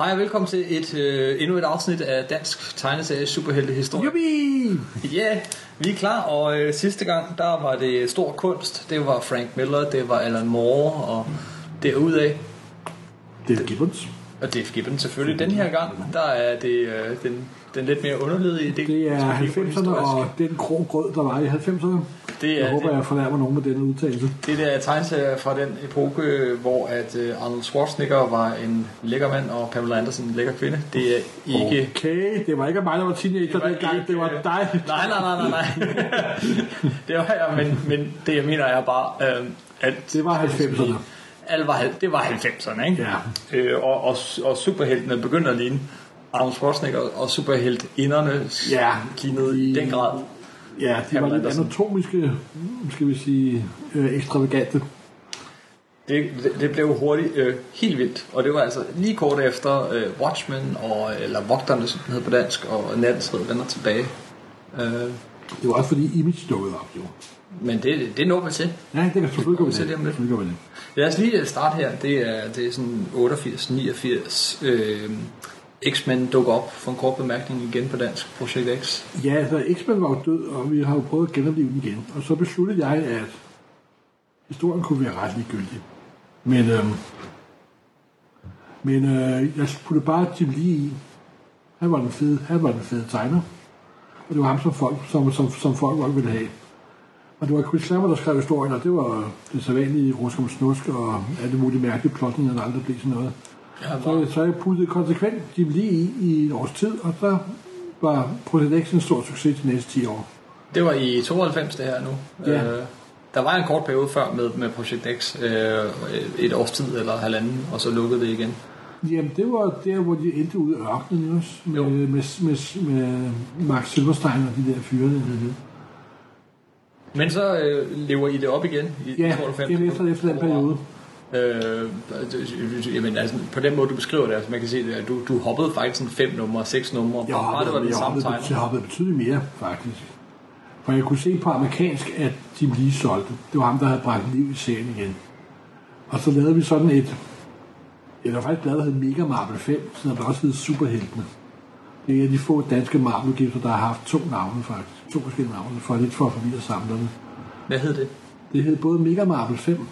Hej og velkommen til et, øh, endnu et afsnit af Dansk Tegneserie Superhelte Historie. Jubi! Ja, yeah, vi er klar, og øh, sidste gang, der var det stor kunst. Det var Frank Miller, det var Alan Moore, og derudaf, Det er Gibbons. og Dave Gibbons selvfølgelig. Den her gang, der er det øh, den, den lidt mere underlige del. Det er som vi får 90'erne historisk. og den grå grød, der var i 90'erne. Det Jeg er, håber, det, jeg fornærmer nogen med denne udtalelse. det der er tegneserier fra den epoke, hvor at øh, Arnold Schwarzenegger var en lækker mand, og Pamela Anderson en lækker kvinde. Det er ikke... Okay, det var ikke mig, der var teenager var dengang. ikke- Det var dig. Nej, nej, nej, nej, nej. det var jeg, men, men det jeg mener er bare, øh, at... Det var 90'erne. Alt var, det var 90'erne, ikke? Ja. Øh, og, og, og superheltene begynder at ligne Arnold Schwarzenegger, og superheltinderne Ja. lignede i den grad. Ja, de var lidt anatomiske, skal vi sige, øh, ekstravagante. Det, det, det blev hurtigt øh, helt vildt, og det var altså lige kort efter øh, Watchmen, og, eller Vogterne, som den hed på dansk, og Nattens Red vender tilbage. Øh, Det var også fordi Image dukkede op, jo. men det, det når vi til. Ja, det kan selvfølgelig gå med til det. om lidt. Det. Lad os lige starte her. Det er, det er sådan 88-89. Øh, X-Men dukker op for en kort bemærkning igen på dansk. Projekt X. Ja, altså X-Men var jo død, og vi har jo prøvet at genopleve den igen. Og så besluttede jeg, at historien kunne være ret ligegyldig. Men, øhm, men øh, jeg puttede bare Jim lige i. Han var den fede, han var den fede tegner. Og det var ham, som folk, som, som, som folk godt ville have. Og det var Chris Lammer, der skrev historien, og det var øh, det sædvanlige rusk om snusk og alle mulige mærkelige plotninger, der aldrig blev sådan noget. Ja, Så, så jeg puttede konsekvent Jim Lee i, i et års tid, og så var Project X en stor succes de næste 10 år. Det var i 92 det her nu. Ja. Øh, der var en kort periode før med, med Projekt X. Øh, et års tid eller halvanden, og så lukkede det igen. Jamen, det var der, hvor de endte ud af ørkenen også, med, med, med, med Max Silverstein og de der fyre. Mm-hmm. Men så øh, lever I det op igen i Ja, 92. det er efter, efter den periode. Øh, jamen, altså, på den måde, du beskriver det, altså, man kan se, at du, du hoppede faktisk sådan fem numre, seks numre. Jeg Bare det var den jeg, samme hoppede, jeg hoppede betydeligt mere, faktisk. For jeg kunne se på amerikansk, at Jim Lee solgte. Det var ham, der havde bragt liv i serien igen. Og så lavede vi sådan et... Ja, der var faktisk blad, der hed Mega Marvel 5, så der også hed Superheltene. Det er en af de få danske marvel der har haft to navne, faktisk. To forskellige navne, for lidt for at forvirre samlerne. Hvad hed det? Det hed både Mega Marvel 5,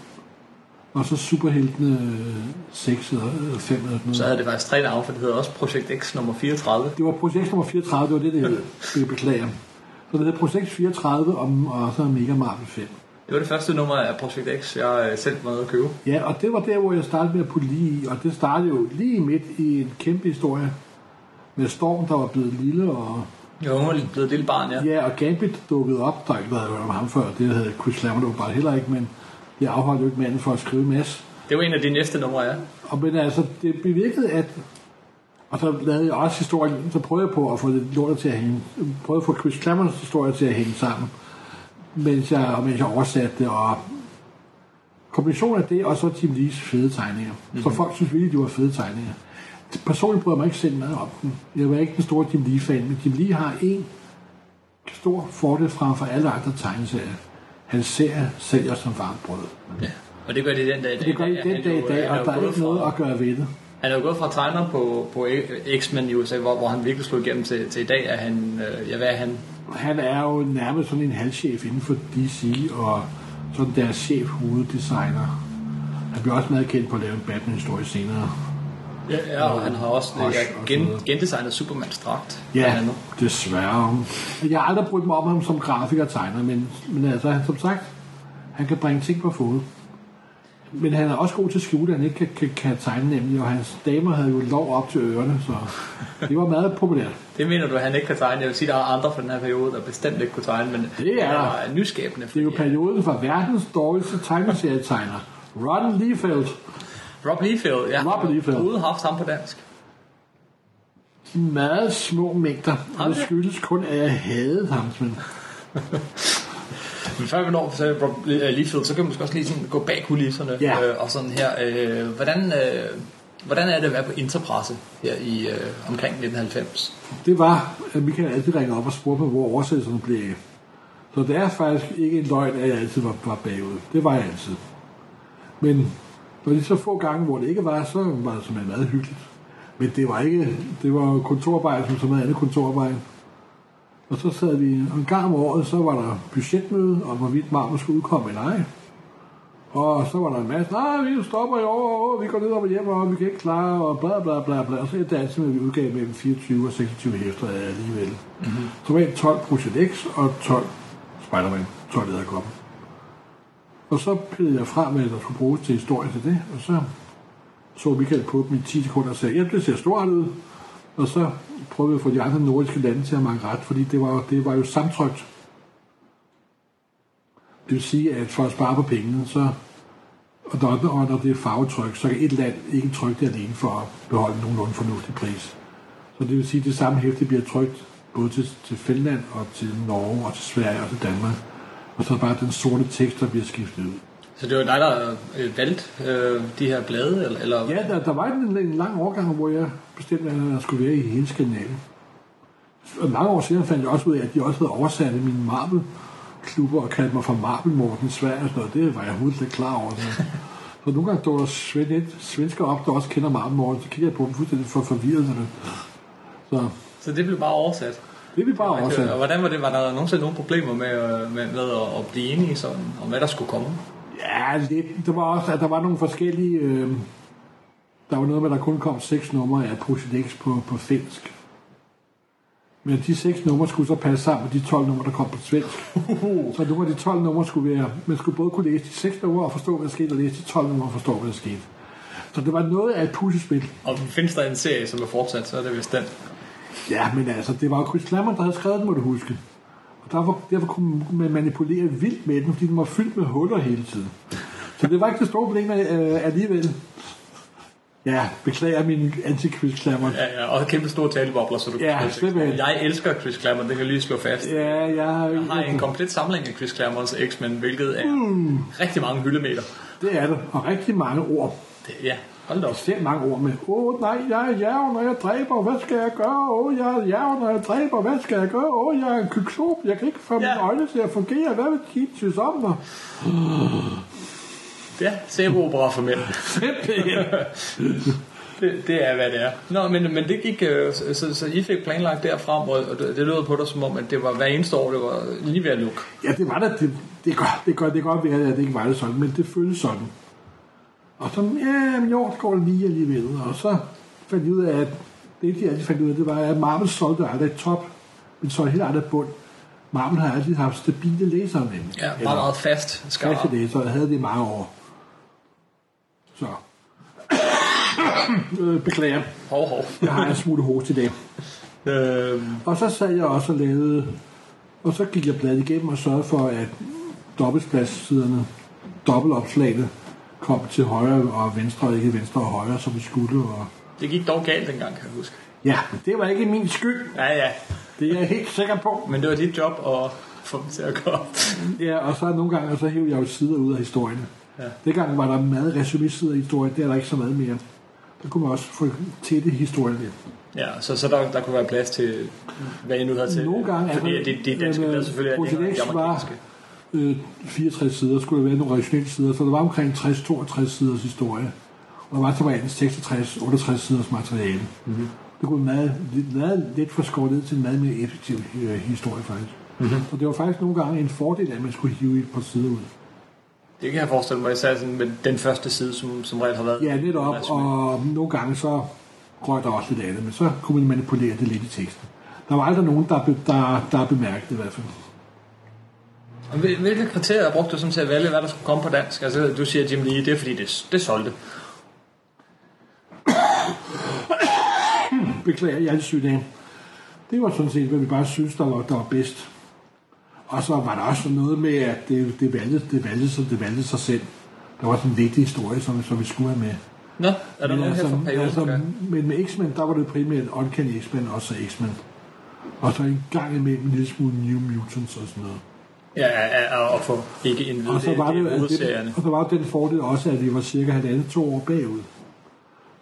og så Superheltene øh, 6 eller 5 eller noget. Så havde det faktisk tre navne, for det hedder også Projekt X nummer 34. Det var projekt nummer 34, det var det, det hed. Det beklager. Så det hed projekt 34 og, og så Mega Marvel 5. Det var det første nummer af Projekt X, jeg øh, selv var nede at købe. Ja, og det var der, hvor jeg startede med at putte lige i, og det startede jo lige midt i en kæmpe historie med Storm, der var blevet lille, og, Jeg var blevet et lille barn, ja. ja, og Gambit dukkede op, der ikke været hørt om ham før, det havde Chris Claremont bare heller ikke, men det afholdt jo ikke manden for at skrive en masse. Det var en af de næste numre, ja. Og men altså, det bevirkede, at... Og så lavede jeg også historien, så prøvede jeg på at få det lortet til at hænge, prøvede at få Chris Claremons historie til at hænge sammen, mens jeg, mens jeg oversatte det, og kombinationen af det, og så Tim Lees fede tegninger. Mm-hmm. Så folk synes virkelig, de var fede tegninger. Personligt bryder jeg mig ikke selv meget om dem. Jeg var ikke den store Jim Lee-fan, men Jim Lee har en stor fordel frem for alle andre tegneserier. Hans serie sælger som varmt brød. ja. Og det gør det den dag i dag. Det gør de Han den dag i dag, han er og der er ikke noget fra- at gøre ved det. Han er jo gået fra tegner på, på X-Men i USA, hvor, hvor han virkelig slog igennem til, til i dag, at han, øh, ja, hvad er han? Han er jo nærmest sådan en halvchef inden for DC, og sådan deres chef hoveddesigner. Han bliver også meget kendt på at lave en Batman-historie senere. Ja, ja og han har også ja, og gen, gendesignet Supermans dragt. Ja, desværre. Jeg har aldrig brugt mig om ham som grafiker og tegner, men, men altså, som sagt, han kan bringe ting på fod. Men han er også god til at skjule, at han ikke kan, kan, kan tegne nemlig, og hans damer havde jo lov op til ørerne, så det var meget populært. Det mener du, at han ikke kan tegne? Jeg vil sige, der er andre fra den her periode, der bestemt ikke kunne tegne, men Det er han er nyskabende. Det er jo perioden fra verdens dårligste tegneserietegner, Ron Liefeld. Rob Liefeld, ja. Rob Liefeld. Ude haft ham på dansk. i meget små mængder, og det skyldes kun, at jeg havde ham. Men Men før vi når til Rob Liefeld, så kan man måske også lige sådan gå bag kulisserne. Ja. Øh, og sådan her, øh, hvordan, øh, hvordan er det at være på interpresse her i øh, omkring 1990? det var, at Michael altid ringede op og spurgte mig, hvor oversættelserne blev af. Så det er faktisk ikke en løgn, at jeg altid var, var bagud. Det var jeg altid. Men når de så få gange, hvor det ikke var, så var det simpelthen meget hyggeligt. Men det var ikke, det var kontorarbejde som så meget andet kontorarbejde. Og så sad vi, og en gang om året, så var der budgetmøde, om hvorvidt Marmor skulle udkomme eller ej. Og så var der en masse, nej, vi stopper i år, og vi går ned og hjem, og vi kan ikke klare, og bla bla bla bla. Og så er det altid, at vi udgav mellem 24 og 26 hæfter alligevel. Mm-hmm. Så var det 12 Project X og 12 Spider-Man, 12 æderkoppen. Og så pillede jeg frem, hvad der skulle bruges til historie til det, og så så Michael på dem i 10 sekunder og sagde, ja, det ser stort ud. Og så prøvede vi at få de andre nordiske lande til at mange ret, fordi det var, det var jo samtrykt. Det vil sige, at for at spare på pengene, så, og når, og når det er farvetryk, så kan et land ikke trykke det alene for at beholde en nogenlunde fornuftig pris. Så det vil sige, at det samme hæfte bliver trykt både til, til Finland og til Norge og til Sverige og til Danmark. Og så bare den sorte tekst, der bliver skiftet ud. Så det var dig, der øh, valgte øh, de her blade? Eller, eller? Ja, der, der var en, en lang overgang, hvor jeg bestemte, at jeg skulle være i hele Skandinavien. Og mange år senere fandt jeg også ud af, at de også havde oversat mine Marvel klubber og kaldte mig for Marvel Morten Sverige og sådan noget. Det var jeg overhovedet ikke klar over. Så, så nogle gange der svend, svensker op, der også kender Marvel Morten, så kigger jeg på dem fuldstændig for forvirret. Så, så det blev bare oversat? Det blev bare oversat. Og hvordan var det? Var der nogensinde nogle problemer med, med, med at, at blive enige sådan, om, hvad der skulle komme? Ja, lidt. Der var også, at der var nogle forskellige... Øh, der var noget med, at der kun kom seks numre af Project X på, på finsk. Men de seks numre skulle så passe sammen med de 12 numre, der kom på svensk. så nogle af de 12 numre skulle være... Man skulle både kunne læse de seks numre og forstå, hvad der skete, og læse de 12 numre og forstå, hvad der skete. Så det var noget af et puslespil. Og findes der en serie, som er fortsat, så er det vist den. Ja, men altså, det var jo Chris Klammer, der havde skrevet den, må du huske. Og derfor, derfor kunne man manipulere vildt med den, fordi den var fyldt med huller hele tiden. Så det var ikke det store problem øh, alligevel. Ja, beklager min anti-Chris Klammer. Ja, ja, og kæmpe store talebobler, så du ja, kan simpelthen. Jeg elsker Chris Klammer, det kan jeg lige slå fast. Ja, jeg, jeg har en komplet samling af Chris Klammers X-Men, hvilket er mm. rigtig mange hyldemeter. Det er det, og rigtig mange ord. Det, ja, hold da op. Selv mange ord med, åh oh, nej, jeg er jæv, når jeg dræber, hvad skal jeg gøre? Åh, oh, jeg er jæv, når jeg dræber, hvad skal jeg gøre? Åh, oh, jeg er en kyklop, jeg kan ikke få ja. mine øjne til at fungere, hvad vil de synes om mig? Ja, sæbeopera for mænd. det, det er, hvad det er. Nå, men, men det gik, øh, så, så I fik planlagt derfra, og det, det lød på dig som om, at det var hver eneste år, det var lige ved at lukke. Ja, det var det. Det, det, gør, det, gør, det godt være, at det ikke var det sådan, men det føltes sådan. Og så, ja, jo, går lige alligevel. Og så fandt jeg ud af, at det, de altid fandt ud af, det var, at Marvel solgte aldrig top, men så helt aldrig bund. Marvel har altid haft stabile læsere med Ja, meget, meget fast skar. Faste læsere, jeg havde det i mange år. Så. Øh, beklager. Hov, hov. jeg har en smule host i dag. Øhm. Og så sad jeg også og lavede, og så gik jeg bladet igennem og sørgede for, at dobbeltpladssiderne, dobbeltopslagene, kom til højre og venstre, og ikke venstre og højre, som vi skulle. Og... Det gik dog galt dengang, kan jeg huske. Ja, det var ikke min skyld. Ja, ja. Det er jeg helt sikker på. Men det var dit job at få dem til at gå. ja, og så nogle gange, så hævde jeg jo sider ud af historien. Ja. Det gang var der meget resumé-sider i historien, det er der ikke så meget mere. Der kunne man også få tætte historien lidt. Ja, så, så der, der kunne være plads til, hvad I nu havde til. Nogle gange. Fordi altså, det, det danske blad selvfølgelig er de amerikanske. Øh, 64 sider, skulle der være nogle regionale sider, så der var omkring 60-62 siders historie. Og der var til 66-68 siders materiale. Mm-hmm. Det kunne meget, meget let få skåret ned til en meget mere effektiv øh, historie faktisk. Mm-hmm. Og det var faktisk nogle gange en fordel, at man skulle hive et par sider ud. Det kan jeg forestille mig, især sådan med den første side, som, som reelt har været. Ja, lidt op, og nogle gange så røg der også lidt af det, men så kunne man manipulere det lidt i teksten. Der var aldrig nogen, der, der, der bemærkede det i hvert fald. Hvilke kriterier brugte du som til at vælge, hvad der skulle komme på dansk? Altså, du siger Jim Lee, det er fordi, det, det solgte. Beklager, jeg er syg dag. Det var sådan set, hvad vi bare synes, der var, der var bedst. Og så var der også noget med, at det, det, valgte, det, valgte, så det valgte sig selv. Der var sådan en vigtig historie, som, som vi skulle have med. Nå, er der men nogen altså, her fra perioden? Altså, men med X-Men, der var det primært Uncanny X-Men og så X-Men. Og så en gang imellem en lille smule New Mutants og sådan noget. Ja, og få ikke en og så var det, det, det, og så var den fordel også, at vi var cirka halvandet to år bagud.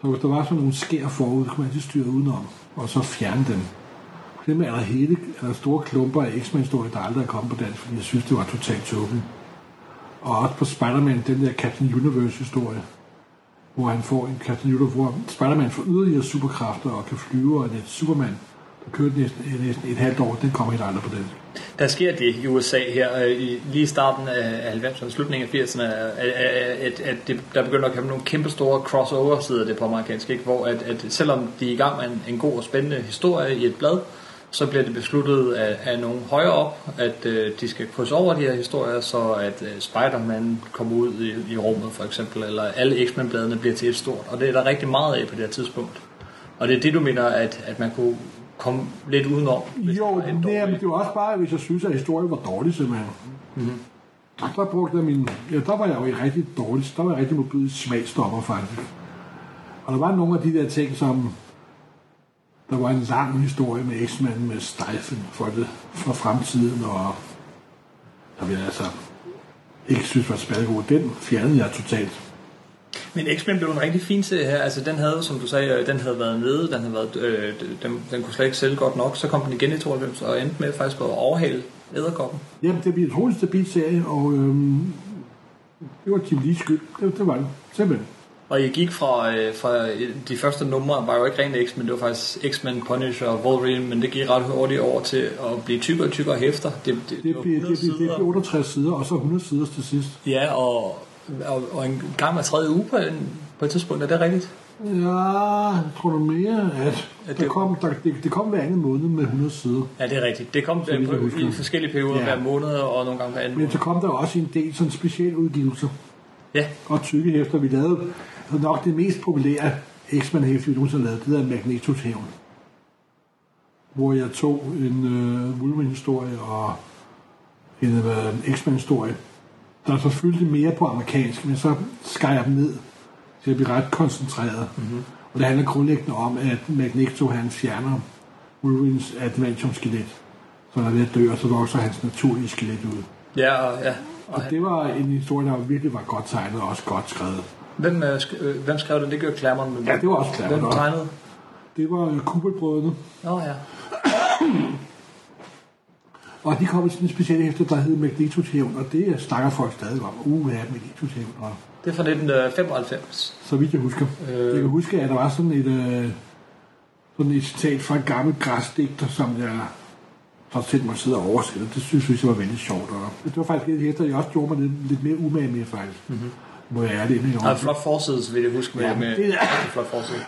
Så hvis der var sådan nogle skær forud, kunne man altid styre udenom, og så fjerne dem. Dem er der hele, er der store klumper af X-Men-historie, der aldrig er kommet på dansk, fordi jeg synes, det var totalt tåben. Og også på Spider-Man, den der Captain Universe-historie. hvor han får en kastanjutter, hvor Spider-Man får yderligere superkræfter og kan flyve, og det er Superman, der kørte næsten, øh, næsten et halvt år, den kommer helt aldrig på den. Der sker det i USA her, øh, i, lige i starten af 90'erne, slutningen af 80'erne, at, at, at det, der begynder at komme nogle kæmpe store crossover, sider det på amerikansk, ikke? hvor at, at selvom de er i gang med en, en god og spændende historie i et blad, så bliver det besluttet af, af nogen højere op, at øh, de skal krydse over de her historier, så at øh, Spider-Man kommer ud i, i rummet for eksempel, eller alle X-Men-bladene bliver til et stort. Og det er der rigtig meget af på det her tidspunkt. Og det er det, du mener, at, at man kunne komme lidt udenom? Jo, det er, dårlig- men det var også bare, hvis jeg synes, at historien var dårlig, simpelthen. Mm-hmm. Der brugte jeg min... Ja, der var jeg jo i rigtig dårlig... Der var jeg rigtig modbydelig smagsdommer, faktisk. Og der var nogle af de der ting, som... Der var en lang historie med X-Men med Steifen for, det, for fremtiden, og... Der vil jeg altså ikke synes var spændende Den fjernede jeg totalt. Men X-Men blev en rigtig fin serie her. Altså den havde, som du sagde, øh, den havde været nede, den havde været, øh, den, den kunne slet ikke sælge godt nok. Så kom den igen i 92 og endte med faktisk at overhale Æderkoppen. Jamen, det bliver en utrolig stabil serie, og øhm, det var Tim Lees skyld. Det, det var det. Simpelthen. Og I gik fra, øh, fra øh, de første numre, var jo ikke rent X-Men, det var faktisk X-Men, Punisher og Wolverine, men det gik ret hurtigt over til at blive tykkere og tykkere hæfter. Det, det, Det bliver, 100 det, det sider. bliver 68 sider, og så 100 sider til sidst. Ja, og, og, og en gang hver tredje uge på, en, på et tidspunkt, er det rigtigt? Ja, jeg tror du mere, at At det- kom, der, det, det kom hver anden måned med 100 sider. Ja, det er rigtigt. Det kom jeg på, i forskellige perioder Ja. hver måned, og nogle gange hver anden Men så kom der også en del sådan specialudgivelser Ja, og tykkehæfter. Vi lavede nok det mest populære X-Men-hæfte, vi nogensinde lavet, det der Magnetos hævn. Hvor jeg tog en øh, Wolverine-historie og en øh, X-Men-historie, der så fyldte mere på amerikansk, men så skar jeg dem ned til at blive ret koncentreret. Mm-hmm. Og det handler grundlæggende om, at Magneto han fjerner Wolverines adamantium-skelet. Så han er ved at dø, og så vokser hans naturlige skelet ud. ja, og, ja. Og Og det var en historie, der virkelig var godt tegnet og også godt skrevet. Hvem, øh, sk- øh, hvem skrev den? Det gjorde Claremont. Men Ja, det var også Claremont. Hvem tegnede? Det var Kubelbrødrene, Nå ja. Og de kom med sådan en speciel hæfte, der hed Magnetos hævn, og det snakker folk stadig om. Uh, ja, Magnetos hævn. Og Det er fra 1995. så vidt jeg husker. Øh. Øh. Jeg kan huske, at der var sådan et, øh, sådan et citat fra en gammel græsdigter, som jeg så selv må sidde og oversætte. Det synes jeg var vældig sjovt. Og det var faktisk et hæfter, jeg også gjorde mig lidt, lidt mere umage med, faktisk. Mm-hmm. Må jeg ærligt indrømme. Der er flot forside, så vil jeg huske med, Ja, med det er- flot forside.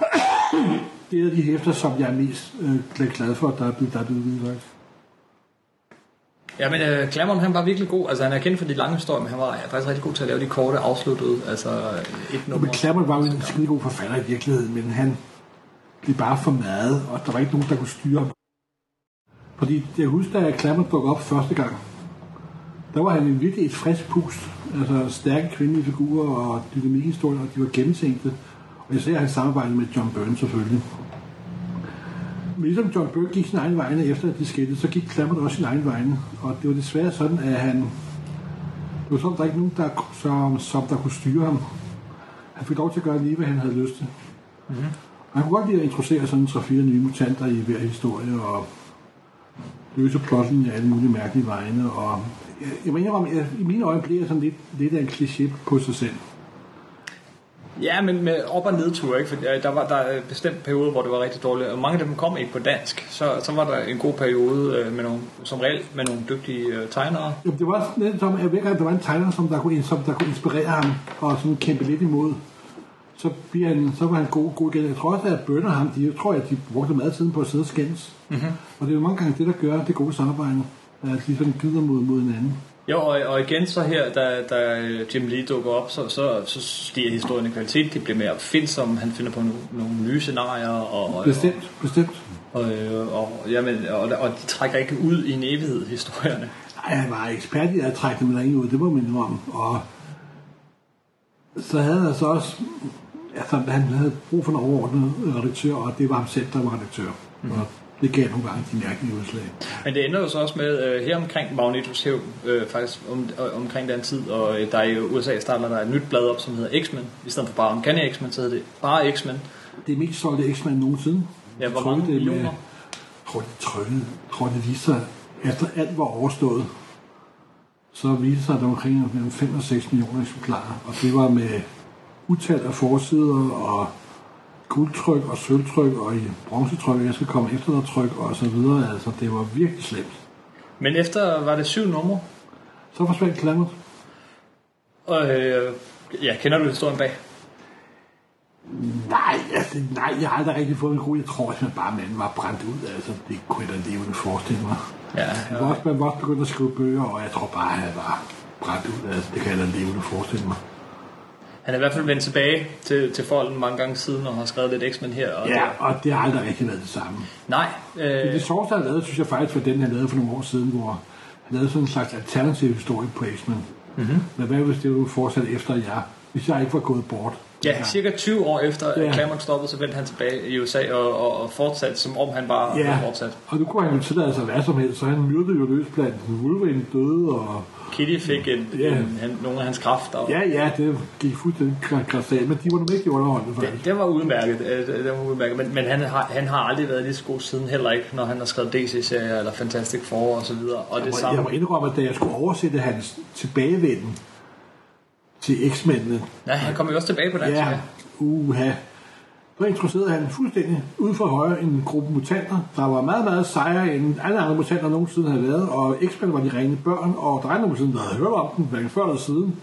Det er de hæfter, som jeg er mest øh, glad for, der er blevet, der er blevet udgivet. Ja, men uh, øh, Claremont, han var virkelig god. Altså, han er kendt for de lange historier, men han var faktisk rigtig god til at lave de korte, afsluttede, altså øh, et nummer. Men Klammer var jo en skide god forfatter i virkeligheden, men han blev bare for meget, og der var ikke nogen, der kunne styre ham. Fordi jeg husker, da Klammer dukkede op første gang, der var han en virkelig et frisk pust. Altså stærke kvindelige figurer og dynamikhistorier, og de var gennemtænkte. Og jeg ser, han samarbejdede med John Byrne selvfølgelig. Ligesom John Byrne gik sin egen vegne efter at de skældte, så gik Klammer også sin egen vegne. Og det var desværre sådan, at han... Det var sådan, der er ikke nogen, der, som, som der kunne styre ham. Han fik lov til at gøre lige, hvad han havde lyst til. Mm-hmm. Og han kunne godt lide at introducere sådan tre fire nye mutanter i hver historie, og løse plotten i alle mulige mærkelige vegne. Og jeg, jeg mener, om, jeg, i mine øjne bliver jeg sådan lidt, lidt af en kliché på sig selv. Ja, men med op- og nedtur, ikke? For øh, der var der er en bestemt periode, hvor det var rigtig dårligt, og mange af dem kom ikke på dansk. Så, så var der en god periode øh, med nogle, som reelt med nogle dygtige øh, tegnere. Jamen, det var sådan lidt som, at der var en tegner, som der, kunne, som der kunne inspirere ham, og sådan kæmpe lidt imod. Så, bliver han, så var han god, god igen. Jeg tror også, at Bønder ham, de, jeg tror, at de brugte meget tiden på at sidde og skændes. Mm-hmm. Og det er jo mange gange det, der gør det gode samarbejde, at de sådan gider mod, mod hinanden. Jo, og, og igen så her, da, da Jim Lee dukker op, så, så, så stiger historien i kvalitet. Det bliver mere opfindsom, han finder på nogle, nogle nye scenarier, og, og, Bestemt, bestemt. og, øh, og, jamen, og, og de trækker ikke ud i en evighed, historierne. Nej, han var ekspert i at trække dem derinde ud, det må man indrømme. Og så havde han så også, altså han havde brug for en overordnet redaktør, og det var ham selv, der var redaktør. Mm. Og det gav nogle gange de mærkelige udslag. Men det ender jo så også med, øh, her omkring Magnetos hævn, øh, faktisk om, øh, omkring den tid, og øh, der i USA starter der et nyt blad op, som hedder X-Men. I stedet for bare Uncanny X-Men, så hedder det bare X-Men. Det er mest solgte X-Men nogensinde. Ja, hvor mange det er med- millioner? Jeg tror, det trykkede. Tror, det viste sig, efter alt var overstået, så viste sig, at der var omkring mellem 5 og 6 millioner eksemplarer. Og det var med utal af forsider og guldtryk og sølvtryk og i bronzetryk, jeg skal komme efter noget tryk og så videre. Altså, det var virkelig slemt. Men efter var det syv numre, Så forsvandt Clammert. og øh, ja, kender du historien bag? Nej, altså, nej, jeg har aldrig rigtig fået en god. Jeg tror simpelthen bare, at manden var brændt ud. Altså, det kunne jeg da levende forestille mig. Ja, Man var også, man var også begyndt at skrive bøger, og jeg tror bare, at han var brændt ud. Altså, det kan jeg da levende forestille mig. Han er i hvert fald vendt tilbage til, til folden mange gange siden, og har skrevet lidt X-Men her. Og Ja, det, og det har aldrig rigtig været det samme. nej, Øh. øh, Det sjoveste, han lavede, synes jeg faktisk, var den, han lavede for nogle år siden, hvor han lavede sådan en slags alternativ historie på X-Men. Mm-hmm. Men hvad hvis det ville fortsætte efter jeg, hvis jeg ikke var gået bort? Ja, cirka 20 år efter Ja. ja. Claremont stoppede, så vendte han tilbage i USA og, og, og fortsatte, som om han bare Ja, fortsat. og nu kunne han jo tillade sig hvad som helst, så han myrdede jo løs blandt Wolverine døde, og Kitty fik en, Ja. en, han, nogle af hans kræfter. ja, ja, det gik fuldstændig grassat, men de var nu ikke underholdende Det, faktisk. det var udmærket, øh, det, det var udmærket. Men, men han, har, han har aldrig været lige så god siden, heller ikke, når han har skrevet DC-serier eller Fantastic Four og så videre. Og det Jeg samme. må indrømme, at da jeg skulle oversætte hans tilbagevenden til X-mændene, Nej, han kommer jo også tilbage på dansk. Ja, uha. Så introducerede han fuldstændig ud fra højre en gruppe mutanter, der var meget, meget sejere end alle andre mutanter nogensinde havde været, og X-Men var de rene børn, og der er nogen siden, der havde hørt om dem, hverken før eller siden.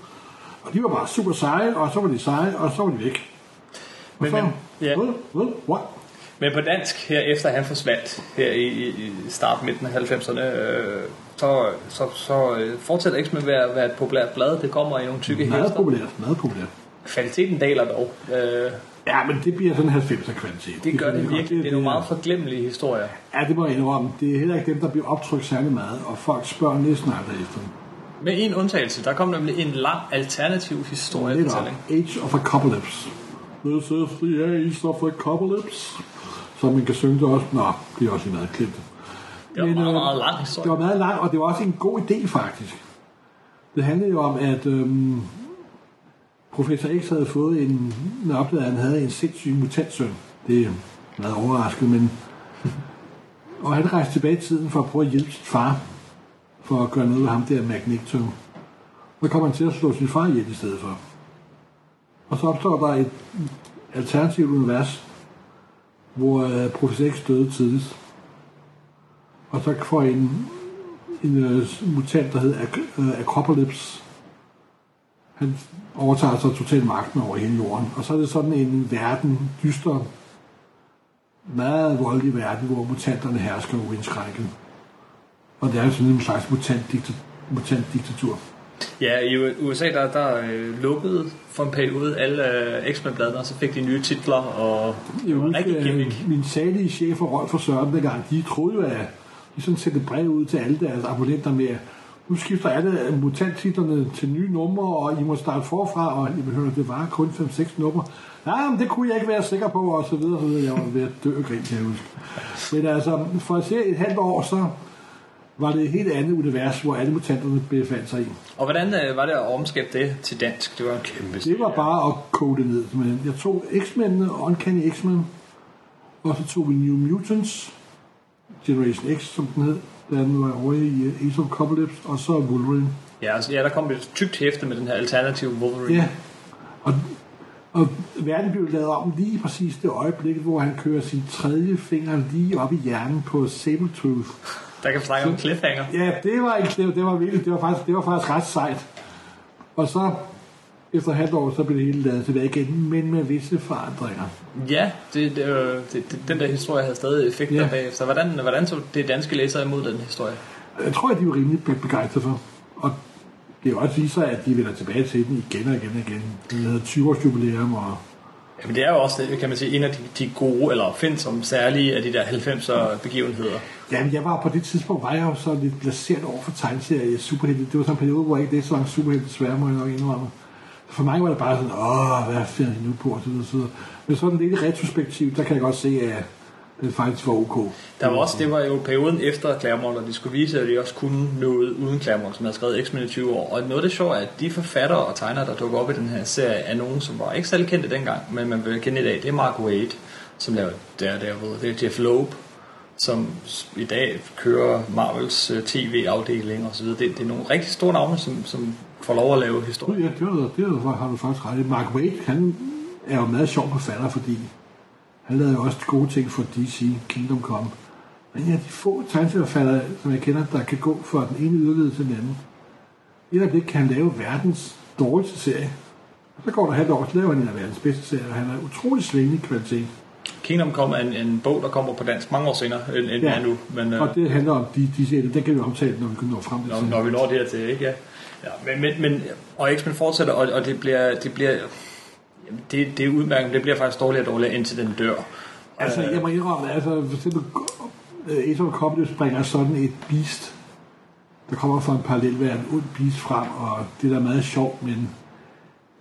Og de var bare super seje, og så var de seje, og så var de væk. Og Men- så, men- ja. Hvad? Hvad? What? Men på dansk, her efter han forsvandt, her i, i, i start midten af 90'erne, øh, så, så, så øh, fortsætter X med at være, være et populært blad. Det kommer i nogle tykke Meget hæfter. populært, meget populært. Kvaliteten daler dog. Øh, Ja, men det bliver sådan 90'er kvalitet. det gør det jeg virkelig. Det er nogle meget forglemmelige historier. Ja, det må jeg indrømme. Det er heller ikke dem, der bliver optrykt særlig meget, og folk spørger næsten aldrig efter dem. Med en undtagelse, der kom nemlig en lang alternativ Lidt historiefortælling. op. Age of Apocalypse. This is the age of Apocalypse. Så man kan synge det også. Nå, det er også lige meget klemt. Det var en meget, øh, meget lang Det historie. var meget langt, og det var også en god idé faktisk. Det handlede jo om, at øhm, professor X havde fået en, når opdagede, at han havde en sindssyg mutantsøn. Det er meget overrasket, men... Og han rejste tilbage i tiden for at prøve at hjælpe sin far, for at gøre noget ved ham der Magneto. Så kommer han til at slå sin far ihjel i stedet for. Og så opstår der et alternativt univers, hvor øh, professor X døde tidligt. Og så får en, en øh, mutant, der hedder Ac- øh, Acropolis. Han overtager så totalt magten over hele jorden. Og så er det sådan en verden, dyster, meget voldelig verden, hvor mutanterne hersker uindskrænket. Og det er jo sådan en slags mutant-diktatur. Mutant-diktatur. Ja, i USA der, der øh, lukkede for en periode alle øh, X-Men-bladene, og så fik de nye titler, og det Jeg var rigtig husker, gimmick. øh, min salige chef og Rolf for Søren dengang, de troede jo, at de sådan sendte brev ud til alle deres abonnenter med, nu skifter alle mutanttitlerne til nye numre, og I må starte forfra, og jeg hørte, det var kun 5-6 numre. Nej, men det kunne jeg ikke være sikker på, og så videre, så videre. Jeg var ved at dø og grin, kan jeg huske. Men altså, for at se et halvt år, så var det et helt andet univers, hvor alle mutanterne befandt sig i. Og hvordan øh, var det at omskabe det til dansk? Det var en kæmpe Det var bare at koge det ned. Men jeg tog X-Men'ene, Uncanny X-Men, og så tog vi New Mutants, Generation X, som den hed, da den var over i uh, Ace of Apocalypse, og så Wolverine. Ja, altså, ja, der kom et tykt hæfte med den her alternative Wolverine. Ja, og, og verden blev lavet om lige præcis det øjeblik, hvor han kører sin tredje finger lige op i hjernen på Sabretooth. Der kan snakke om cliffhanger. Ja, det var, ikke, det, var- det var virkelig, det var faktisk, det var faktisk ret sejt. Og så, efter halvt år, så blev det hele lavet tilbage igen, men med visse forandringer. Ja, det, det, det, det, den der historie havde stadig effekter Ja. ja. bagefter. Hvordan, hvordan tog det danske læsere imod den historie? Jeg tror, at de var rimelig be- begejstrede for. Og det er jo også viser, at de vender tilbage til den igen og igen og igen. De havde 20 års jubilæum, og Jamen, det er jo også, det, kan man sige, en af de, de gode, eller som særlige af de der 90'er begivenheder. Jamen, jeg var på det tidspunkt, var jeg jo så lidt placeret over for tegneserie superhelte. Det var sådan en periode, hvor jeg ikke læste så mange superhelte, desværre må jeg nok indrømme. For mig var det bare sådan, åh, hvad finder de nu på, og så videre, så videre. Men sådan lidt retrospektivt, der kan jeg godt se, at det faktisk var ok. Der var også, det var jo perioden efter Claremont, og de skulle vise, at de også kunne noget uden Claremont, som havde skrevet X-Men i 20 år. Og noget af det sjove er, at de forfattere og tegnere, der dukker op i den her serie, er nogen, som var ikke særlig kendte dengang, men man vil kende i dag. Det er Mark Waid, som lavede Daredevil. Det er Jeff Loeb, som i dag kører Marvels øh, tv-afdeling og så videre. Det, det er nogle rigtig store navne, som, som får lov at lave historie. ja, det, var, det var, har du faktisk ret i. Mark Waid, han er jo meget sjov forfatter, fordi han lavede jo også gode ting for DC, Kingdom Come. Men ja, de få tegneserieforfattere, som jeg kender, der kan gå fra den ene yderlighed til den anden. Et øjeblik kan han lave verdens dårligste serie. Og så går der halvt år, så laver han en af verdens bedste serier, og han er utrolig svingende kvalitet. Kingdom Come er en, en bog, der kommer på dansk mange år senere end, end ja. er nu. Men, øh, Og det handler om de, de serier, den kan vi omtale, når vi kan nå frem til når, når vi når dertil, ikke? Ja. Ja men, men, men, og X-Men fortsætter, og, og det bliver, det bliver det, det er udmærket, det bliver faktisk dårligere og dårligere, indtil den dør. Altså, jeg må indrømme, altså, for eksempel, øh, Ace of Comedy springer sådan et beast, der kommer fra en parallel verden, ond beast frem, og det der er meget sjovt, men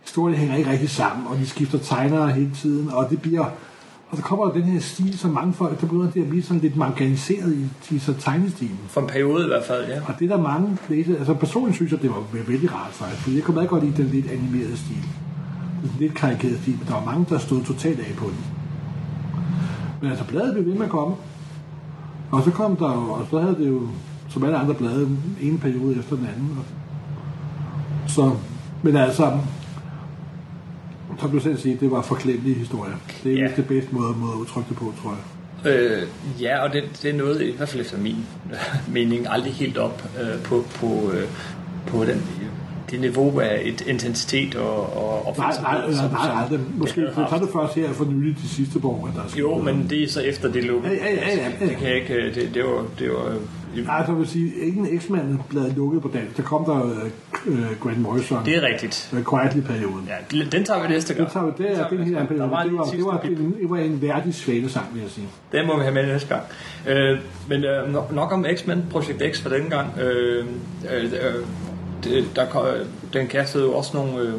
historien hænger ikke rigtig sammen, og de skifter tegnere hele tiden, og det bliver, og så kommer der den her stil, som mange folk, der begynder til at blive sådan lidt marginaliseret i, i så tegnestilen. For en periode i hvert fald, ja. Og det er der mange læse, altså personligt synes jeg, det var vældig rart faktisk, fordi jeg kunne meget godt lide den lidt animerede stil. Den lidt karikerede stil, men der var mange, der stod totalt af på den. Men altså, bladet blev ved med at komme. Og så kom der jo, og så havde det jo, som alle andre blade, en periode efter den anden. Så, men altså, som du selv siger, det var forklemmelige historier. Det er Ja. det bedste måde, måde at udtrykke det på, tror jeg. Øh, ja, og det, det er noget, i hvert fald efter min mening, aldrig helt op øh, på, på, øh, på den, det niveau af et intensitet og, og Nej, nej, nej, nej, nej, det, måske det tager det først her for nylig de sidste par år, at der er Jo, men det er så efter det lukkede. Ja, ja, ja, ja, ja. Det kan jeg ikke, øh, det, det var, det var Nej, så vil sige, ikke en X-Man blad lukket på dansk. Der kom der øh, øh, Grant Morrison. det er rigtigt. Øh, Quietly-perioden. Ja, den tager vi næste gang. Det tager vi, det er, det er en helt anden Der periode. var Det var, det var, bip. en, det var en værdig svalesang, vil jeg sige. Den må vi have med næste gang. Øh, men øh, nok- om X-Men, Projekt X for denne gang. Øh, øh, øh, det, der, den kastede jo også nogle, øh,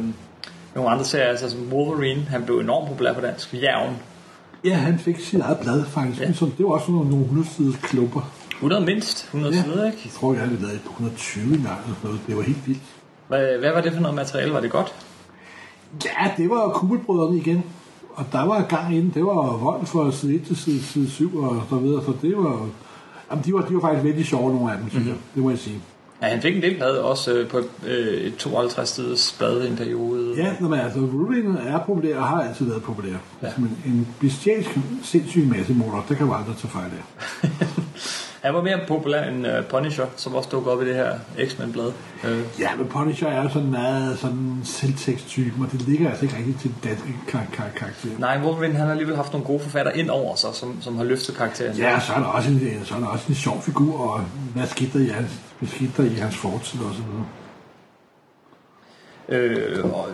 nogle andre serier, altså som Wolverine. Han blev enormt populær på dansk. Jævn. Ja, han fik sit eget blad, faktisk. Ja. Ja. det var også nogle, nogle 100 siders klumper. 100 mindst. 100 Ja. sider, ikke? Jeg tror, jeg havde lavet et på 120 engang. Eller noget. Det var helt vildt. Hvad, hvad var det for noget materiale? Var det godt? Ja, det var kubelbrødrene igen. Og der var gang inden. Det var vold fra side 1 til side, side 7 og så videre. Så det var... Jamen, de var, de var faktisk vældig sjove, nogle af dem, synes jeg. Det må jeg sige. Ja, han fik en del blad også øh, på øh, et 52 siders blad i en periode. Ja, når man, altså, Wolverine er populær og har altid været populær. Ja. Men en bestialsk, sindssyg masse motor, der kan man aldrig tage fejl af. Han var mere populær end uh, Punisher, som også dukkede op i det her X-Men-blad. Øh, Ja, men Punisher er jo sådan meget sådan selvteksttypen, og det ligger altså ikke rigtig til den danske kar- kar- karakter. nej, Wolverine han har alligevel haft nogle gode forfattere ind over sig, som, som har løftet karakteren. Ja, så er der også en, så er der også en sjov figur, og hvad skete der i hans, hvad skete der i hans fortid og så videre. Øh, og,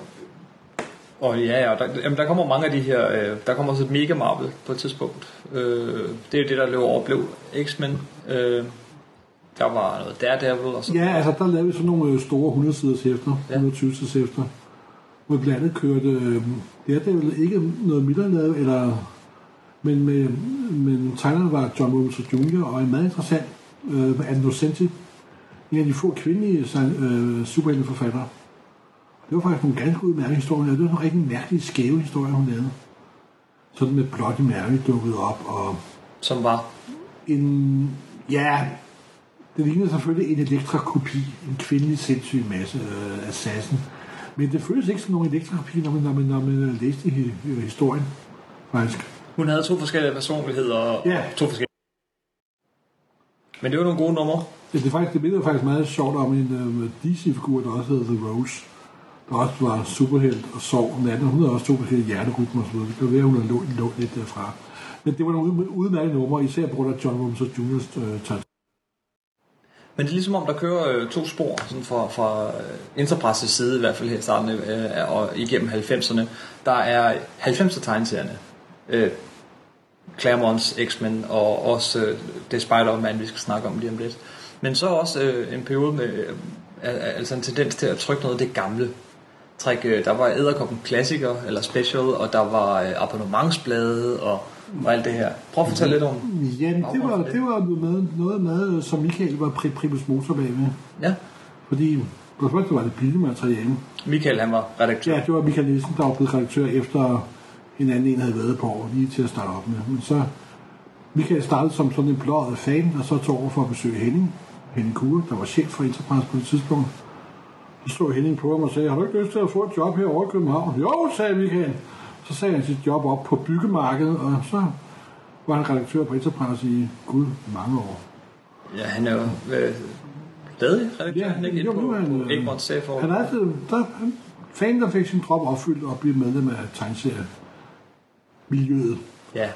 og ja, ja der, jamen, der kommer mange af de her, øh, der kommer også et Mega Marvel på et tidspunkt. Øh, det er jo det, der løb over blev X-Men. Øh, der var noget Daredevil og sådan Ja, altså der lavede vi sådan nogle øh, store 100 siders hæfter, Ja. 120 siders hæfter, hvor blandt andet kørte, øh, vel ikke noget Miller lavede, eller, men, med, men tegneren var John Robinson Jr., og en meget interessant, øh, Anne Nocenti, en af de få kvindelige øh, superhelteforfattere. Det var faktisk nogle ganske udmærkede historier, og det var nogle rigtig mærkelige, skæve historier, hun lavede. Sådan med Bloody Mary dukket op, og som var en, ja, det ligner selvfølgelig en elektrakopi, en kvindelig sindssyg masse øh, assassin. Men det føles ikke som nogen elektrakopi, når man, når man, når man øh, læste øh, historien, faktisk. Hun havde to forskellige personligheder og Ja. to forskellige. Men det var nogle gode numre. Ja, det, er faktisk, det minder faktisk meget sjovt om en øh, DC-figur, der også hedder The Rose, der også var superhelt og sov om natten. Hun havde også to forskellige hjerterytmer og så videre. Det kan være, hun havde lånt lå lidt derfra. Men det var nogle udmærkede numre, især på grund af John Williams og Juniors øh. Men det er ligesom om, der kører øh, to spor sådan fra, fra øh, Interpresses side, i hvert fald her i starten øh, og igennem 90'erne. Der er 90'er tegneserierne. Øh, Claremonts X-Men og også øh, det Spider-Man, vi skal snakke om lige om lidt. Men så også øh, en periode med øh, altså en tendens til at trykke noget af det gamle. Træk, øh, der var Æderkoppen Klassiker eller Special, og der var øh, abonnementsblade og, og alt det her. Prøv at fortælle lidt om. Ja, det var, det var noget med, noget med, som Michael var pri- primus motor bag med. Ja, Fordi på det første var det billedmateriale. Michael han var redaktør. Ja, det var Michael Nielsen, der var blevet redaktør efter en anden en havde været på år, lige til at starte op med. Men så Michael startede som sådan en blåret fan, og så tog over for at besøge Henning. Henning Kure, der var chef for Enterprise på det tidspunkt. Så slog Henning på ham og sagde, har du ikke lyst til at få et job her over i København? Jo, sagde Michael. Så sagde han sit job op på byggemarkedet, og så var han redaktør på Enterprise i gud mange år. Ja, han er jo øh, stadig redaktør, Ja, han er ikke jo, på, er han, på øh, Egmont Safe Han er altid, der, han, fan, der fik sin drøm opfyldt og blev medlem af tegneserie miljøet. Ja,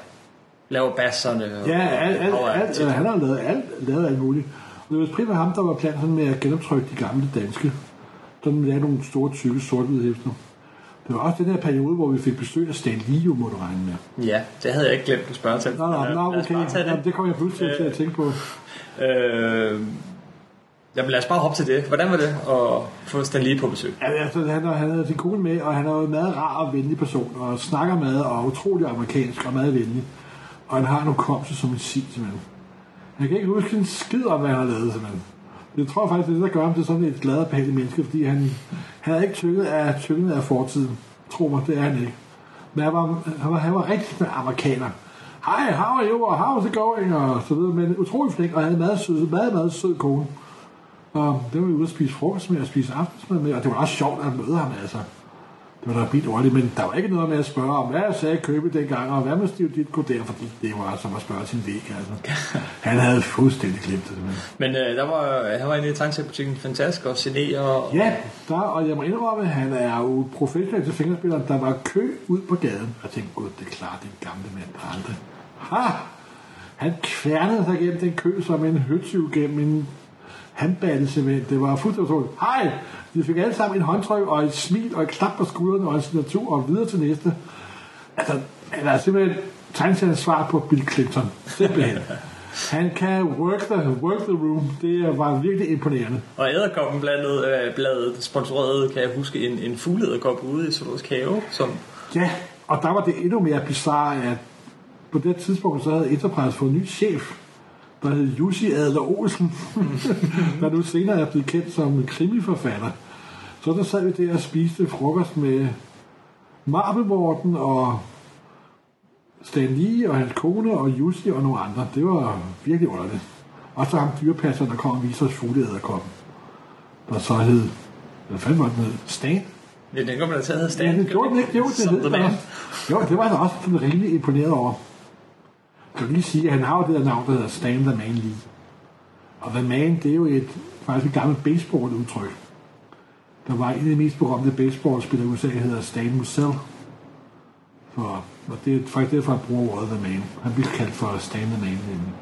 laver basserne. og- Ja, alt, alt, og- alt, alt, han har lavet alt, lavet alt muligt. Og det var primært ham, der var planen med at genoptrykke de gamle danske. Sådan med nogle store, tykke, sort hæfter. Det var også den her periode, hvor vi fik besøg af Stan Lee, jo må du regne med. Ja, det havde jeg ikke glemt at spørge til. Nå, lad os okay. tage Jamen, det. det kommer jeg pludselig til at tænke på. Øh, jamen lad os bare hoppe til det. Hvordan var det at få Stan Lee på besøg? Ja, altså, han, han havde sin kone med, og han er jo en meget rar og venlig person, og snakker meget, og er utrolig amerikansk og meget venlig. Og han har nogle komse som en sig, simpelthen. Han kan ikke huske en skid om, hvad han har lavet, simpelthen. Det tror faktisk, det er det, der gør ham til sådan et glad og behageligt menneske, fordi han, han er ikke tynget af, tynget af fortiden. Tro mig, det er han ikke. Men han var, han var, han var rigtig en amerikaner. Hej, how are you, og how's it going, og så videre. Men utrolig flink, og havde meget sød, meget, meget sød kone. Og det var vi ude at spise frokost med og spise aftensmad med, og det var også sjovt at møde ham, altså. Det var da vildt ordentligt, men der var ikke noget med at spørge om, hvad jeg sagde købe dengang, og hvad med Steve Ditko der, fordi det var som at spørge sin væg, altså. Han havde fuldstændig glemt det, simpelthen. Men øh, der var, han var inde i tegnsætbutikken Fantastisk og Cine og... Ja, der, og jeg må indrømme, at han er jo professionel til fingerspilleren. Der var kø ud på gaden. Og jeg tænkte, gud, det er klart, det er en gamle mand, der aldrig. Ha! Han kværnede sig gennem den kø som en høtyv gennem en handballe simpelthen. Det var fuldstændig utroligt. Hej! De fik alle sammen en håndtryk og et smil og et klap på skuldrene og en signatur og videre til næste. Altså, han er simpelthen tegnsættende svar på Bill Clinton. Simpelthen. Han kan work the, work the room. Det var virkelig imponerende. Og æderkoppen blandet, øh, bladet sponsoreret, kan jeg huske, en, en fugleæderkop ude i Zoologisk Have, som... Ja, og der var det endnu mere bizarre, at på det tidspunkt så havde Enterprise fået en ny chef, der hed Jussi Adler Olsen, der nu senere er blevet kendt som krimiforfatter. Så der sad vi der og spiste frokost med Marble og Stan Lee og hans kone og Jussi og nogle andre. Det var virkelig underligt. Og så ham dyrepasseren, der kom og viste os fugleæderkoppen. Der så hed, hvad fanden var den hed? Stan? Ja, den kommer da til at hedde Ja, Stan. det gjorde den ikke. Jo, det man. også. Jo, det var jeg også sådan rimelig imponeret over. Jeg vil lige sige, at han har jo det der navn, der hedder Stan the Man Lee. Og The Man, det er jo et, faktisk et gammelt baseball-udtryk. Der var en af de mest berømte baseballspillere i USA, der hedder Stan Musial. For, og det er faktisk derfor, han bruger ordet The Man. Han bliver kaldt for Stan the Man. nemlig.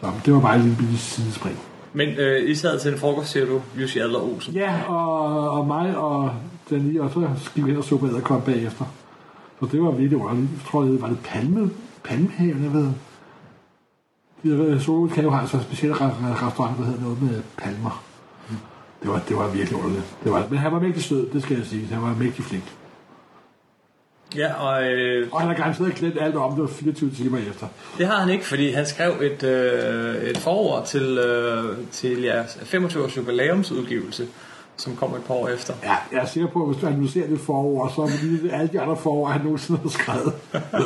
Så det var bare en lille bitte sidespring. Men øh, I sad til en frokost, siger du, Jussi Adler Olsen. Ja, og, og mig og den lige, og så skal vi hen og suppe æderkop bagefter. Så det var virkelig underligt. Jeg tror, det var det palme, palmehaven, jeg ved. Jeg Zoologisk Have har altså en speciel re- re- restaurant, der hedder noget med palmer. Det var, det var virkelig underligt. Det var, men han var mægtig sød, det skal jeg sige. Han var mægtig flink. Ja, og øh, Og han har garanteret glemt alt om det var 24 timer efter. det har han ikke, fordi han skrev et, øh, et forord til, øh, til jeres 25-års jubilæumsudgivelse, som kom et par år efter. Ja, jeg er sikker på, at hvis du analyserer det forår, så er det alle de andre forår, han nogensinde har skrevet.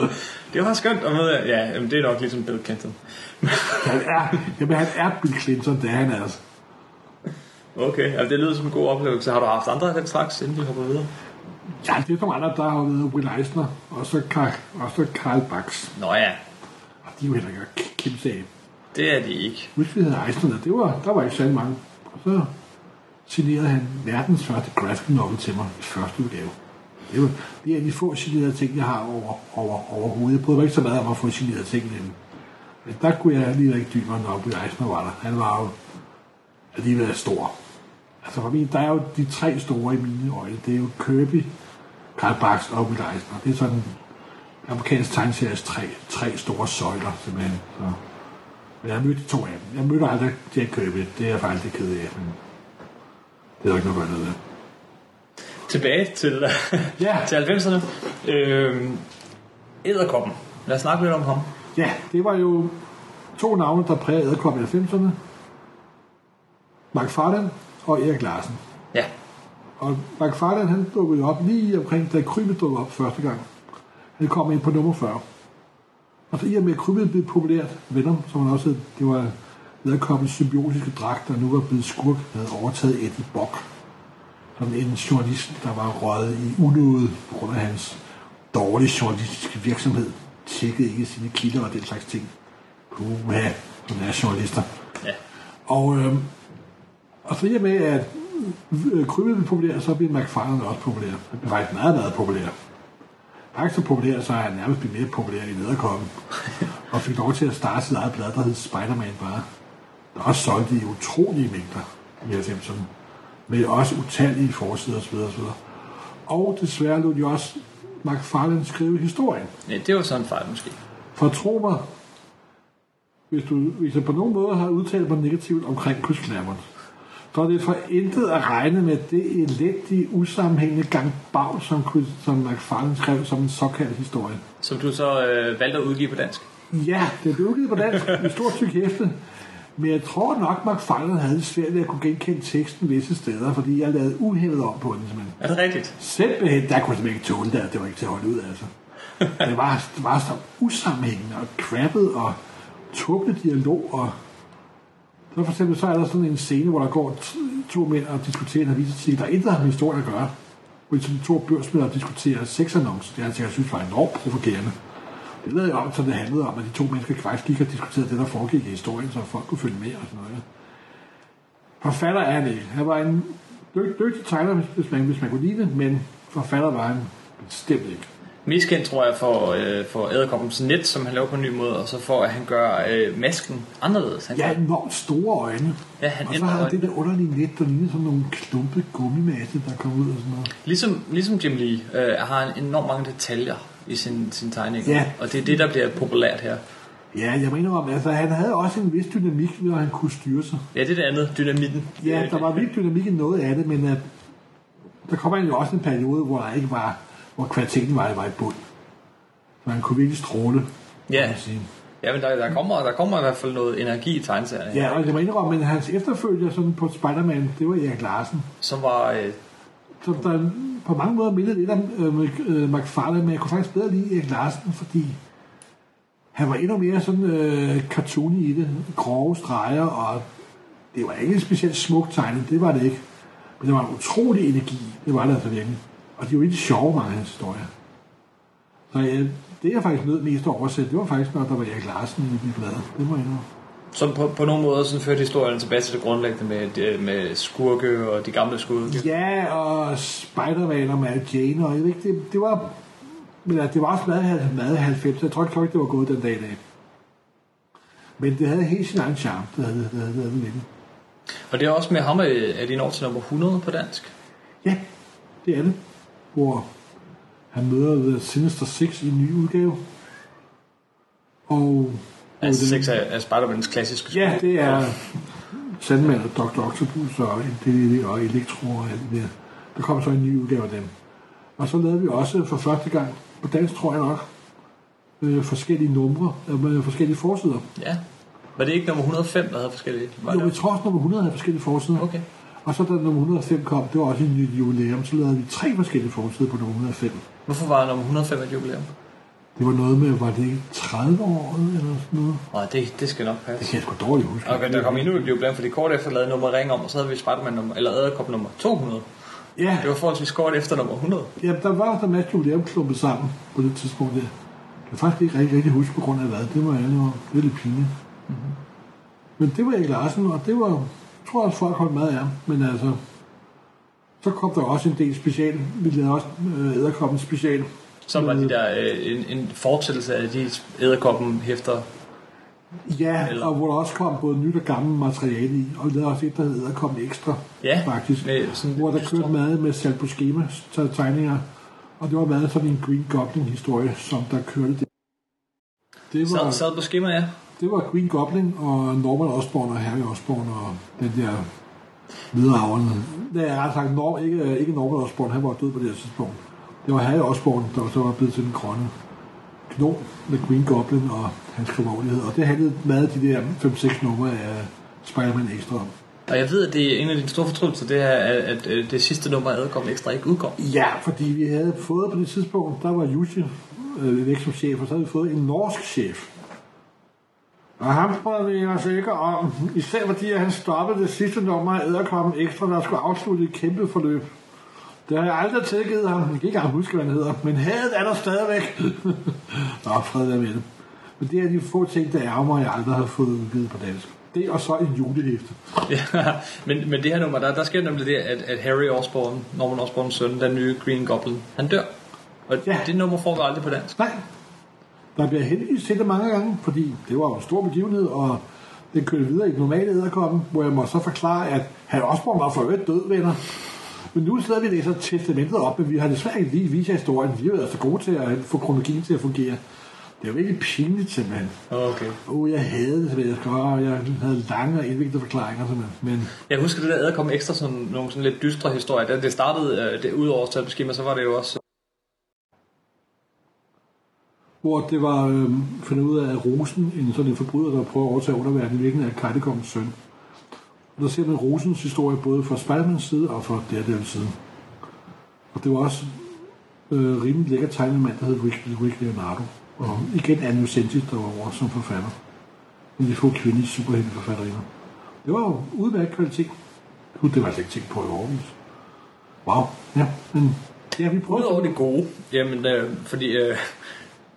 Det var skønt at møde. Ja, jamen, det er nok ligesom Bill Clinton. Han er, jamen, han er Bill Clinton, det er han altså. Okay, altså, det lyder som en god oplevelse. Har du haft andre af den slags, inden vi hopper videre? Ja, det er nogle andre, der har været Will Eisner, og så Karl, og så Karl Bax. Nå ja, Og de er jo heller ikke kæmpe det er de ikke. Hvis vi havde Eisner, der, det var, der var ikke særlig mange. Og så signerede han verdens første graphic novel til mig i første udgave. Det, er, det er de få signerede ting, jeg har over, over, overhovedet. Jeg bryder ikke så meget om at få signerede ting inden. Men der kunne jeg lige ikke dybere, nok, Will Eisner var der. Han var jo alligevel stor. Altså for mig, der er jo de tre store i mine øjne. Det er jo Kirby, Karl Barks og Will Eisner. Det er sådan amerikansk tegneseries tre, tre store søjler, simpelthen. Så. Men jeg mødte to af dem. Jeg mødte aldrig Jack Kirby. Det er jeg faktisk ked af, men det er der ikke noget ved. Tilbage til, Ja. til 90'erne. Øhm, Æderkoppen. Lad os snakke lidt om ham. Ja, det var jo to navne, der prægede æderkoppen i 90'erne. Mark Farland og Erik Larsen. Ja, Og Mark Farland, han dukkede jo op lige omkring, da Krybe dukkede op første gang. Han kom ind på nummer 40. Og så i og med, at krybet blev populært, Venom, som man også hed, det var Æderkoppens symbiotiske dragt, der nu var blevet skurk, havde overtaget Eddie Bock, som en journalist, der var røget i unåde på grund af hans dårlige journalistiske virksomhed. Tjekkede ikke sine kilder og den slags ting. Puha, som er journalister. Ja. Og, øh, og så i og med, at øh, krybet blev populær, så blev McFarlane også populær. Han blev faktisk meget, meget populær. Faktisk så populær, så er han nærmest blevet mere populær i nederkoppen. og fik lov til at starte sit eget blad, der hed Spider-Man bare. Der også solgte i utrolige mængder i 90'erne. Med også utallige forsider osv. osv. Og desværre lod de også McFarlane skrive historien. ja, det var sådan en fejl måske. For tro mig, hvis, du, hvis jeg på nogen måde har udtalt mig negativt omkring Chris Claremont, så er det for intet at regne med det elendige, usammenhængende gang bag, som, Chris, som McFarlane skrev som en såkaldt historie. Som du så øh, valgte at udgive på dansk. Ja, det blev udgivet på dansk med stort stykke hæfte. Men jeg tror nok, McFarlane havde det svært ved at kunne genkende teksten visse steder, fordi jeg lavede uhæmmet om på den. Simpelthen. Er det rigtigt? Simpelthen, der kunne jeg simpelthen ikke tåle det, det var ikke til at holde ud, altså. Det var, det var så usammenhængende og crappet og tåbelig dialog, og så for eksempel så er der sådan en scene, hvor der går to mænd og diskuterer en avisartikel, der intet har med historien at gøre. Hvor de to børsmænd diskuterer sexannoncer. Det har jeg synes var enormt provokerende. Jeg om, så det handlede om, at de to mennesker faktisk gik og diskuterede det, der foregik i historien, så folk kunne følge med og sådan noget. Forfatter er han ikke. Han var en dyg, dygtig tegner, hvis- man, hvis man kunne lide det, men forfatter var han bestemt ikke. Mest kendt tror jeg for, øh, for Æderkoppens net, som han laver på en ny måde, og så for at han gør øh, masken anderledes. Han Ja, gør, enormt store øjne. Ja, han og så har han det der underlige net, der ligner sådan nogle klumpede gummimasse, der kommer ud og sådan noget. ligesom, ligesom Jim Lee øh, har han enormt mange detaljer i sin, sin tegning. Ja. Og det er det, der bliver populært her. Ja, jeg mener om, altså han havde også en vis dynamik, når han kunne styre sig. Ja, det er det andet, dynamitten. Ja, der var vildt dynamik i noget af det, men uh, der kommer jo også en periode, hvor der ikke var, hvor kvaliteten var, var i bund. Så han kunne virkelig stråle. Ja. sige. Ja, men der, der, kommer, der kommer i hvert fald noget energi i tegneserierne. Ja, og jeg må indrømme, men hans efterfølger sådan på Spider-Man, det var Erik Larsen. Som var... Øh, som der på mange måder mindede lidt om øh, McFarlane, øh, men jeg kunne faktisk bedre lide Erik Larsen, fordi han var endnu mere sådan øh, cartoony i det. Grove streger, og det var ikke en specielt smuk tegnet, det var det ikke. Men det var en utrolig energi, det var det altså virkelig. Og de var ikke sjove, mange af hans historier. Så øh, det jeg faktisk nød mest at oversætte, det var faktisk, når der var Erik Larsen i, i bladet. Det må jeg indrømme som på, på nogle måder sådan førte historien tilbage til det grundlæggende med, det- med skurke og de gamle skurke. Ja, og Spider-Man og Mary Jane, og jeg ved ikke, det, det var... Men altså, det var også meget, meget 90, jeg tror ikke, det var gået den dag i dag. Men det havde helt sin egen charme, det havde det, havde, det havde virkelig. Og det er også med ham, øh, at de når til nummer 100 på dansk. Ja, det er det. Hvor han møder The Sinister Six i en ny udgave. Og... Altså seks af, af Spider-Mans klassiske Ja, det er Sandman og Dr. Octopus og, det, og Elektro og alt det der. Der kommer så en ny udgave af dem. Og så lavede vi også for første gang, på dansk tror jeg nok, øh, forskellige numre, øh, med forskellige forsider. Ja. Var det ikke nummer 105, der havde forskellige? Var Jo, jeg tror også, nummer 100 havde forskellige forsider. Okay. Og så da nummer 105 kom, det var også en ny jubilæum, så lavede vi tre forskellige forsider på nummer 105. Hvorfor var nummer 105 et jubilæum? Det var noget med, var det ikke 30 år eller sådan noget? Nej, det, det skal nok Det passe. kan jeg sgu dårligt huske. Okay, der kom endnu et jubilæum, fordi kort efter lavede nummer ring om, og så havde vi Spider-Man nummer, eller Æderkop nummer 200. Ja, Det var forholdsvis kort efter nummer 100. Ja, der var der masse jubilæum klumpet sammen på det tidspunkt der. Jeg kan faktisk ikke rigtig, rigtig huske på grund af hvad. Det må jeg ærlig om. Det lidt pinligt. Mm-hmm. Men det var Erik Larsen, og det var, jeg tror også folk holdt meget af. Men altså, så kom der også en del special. Vi lavede også øh, æderkoppen special. Som var de der, øh, en, en fortsættelse af de æderkoppen hæfter. Ja, Eller- og hvor der også kom både nyt og gammelt materiale i. Og lavede også et, der hed æderkoppen ekstra, Ja, faktisk. med sådan Hvor der kørte meget med salg på schema tegninger. Og det var meget sådan en Green Goblin-historie, som der kørte det. Det var, Sad, sad på skema, ja. Det var Green Goblin og Norman Osborn og Harry Osborn og den der videreavlende. Det er ret sagt, Nor- ikke, ikke Norman Osborn, han var død på det her tidspunkt. Det var Harry Osborn, der så var blevet til den grønne knon med Green Goblin og hans kriminallighed. Og det handlede meget af de der 5-6 numre af Spider-Man Extra om. Og jeg ved, at det er en af dine store fortrydelser, det er, at, at, at det sidste nummer af Æderkoppen Ekstra ikke udkom. Ja, fordi vi havde fået på det tidspunkt, der var Jussi øh, væk som chef, og så havde vi fået en norsk chef. Og ham prøvede vi os ikke om, især fordi han stoppede det sidste nummer af Æderkoppen Ekstra, der skulle afslutte et kæmpe forløb. Det har jeg aldrig tilgivet ham. Jeg kan ikke huske, hvad han hedder. Men hadet er der stadigvæk. Nå, fred er med det. Men det er de få ting, der ærger mig, jeg aldrig har fået udgivet på dansk. Det og så en julehæfte. Ja, men, men det her nummer, der, der sker nemlig det, at, at Harry Osborn, Norman Osborns søn, den nye Green Goblin, han dør. Og ja. Det nummer får vi aldrig på dansk. Nej. Der bliver heldigvis til det mange gange, fordi det var jo en stor begivenhed, og den kørte videre i den normale æderkoppen, hvor jeg må så forklare, at han Osborn var for øvrigt død, venner. Men nu sidder vi læser testamentet op, men vi har desværre ikke lige vist historien. Vi har været så gode til at få kronologien til at fungere. Det er jo virkelig pinligt simpelthen. Okay. Oh, jeg havde det, jeg skal og jeg havde lange og indviklede forklaringer simpelthen. Men Jeg husker det der kom ekstra sådan nogle sådan lidt dystre historier. Da det startede, øh, det, ud over skema, så var det jo også... hvor det var øh, fundet ud af, at Rosen, en sådan en forbryder, der prøver at overtage underverdenen, virkelig er Kajtekongens søn. Der ser man Rosens historie både fra Spalmans side og fra Daredevils side. Og det var også øh, rimelig lækker tegnet mand, der hed Rick, Rick Leonardo. Og igen Anne Sentis, der var over som forfatter. En af de få kvindelige superhelteforfatterinder. Det var jo udmærket kvalitet. Gud, det var altså ikke tænkt på i årvis. Wow, ja, men ja, vi prøver Udover det gode, jamen, øh, fordi... Øh,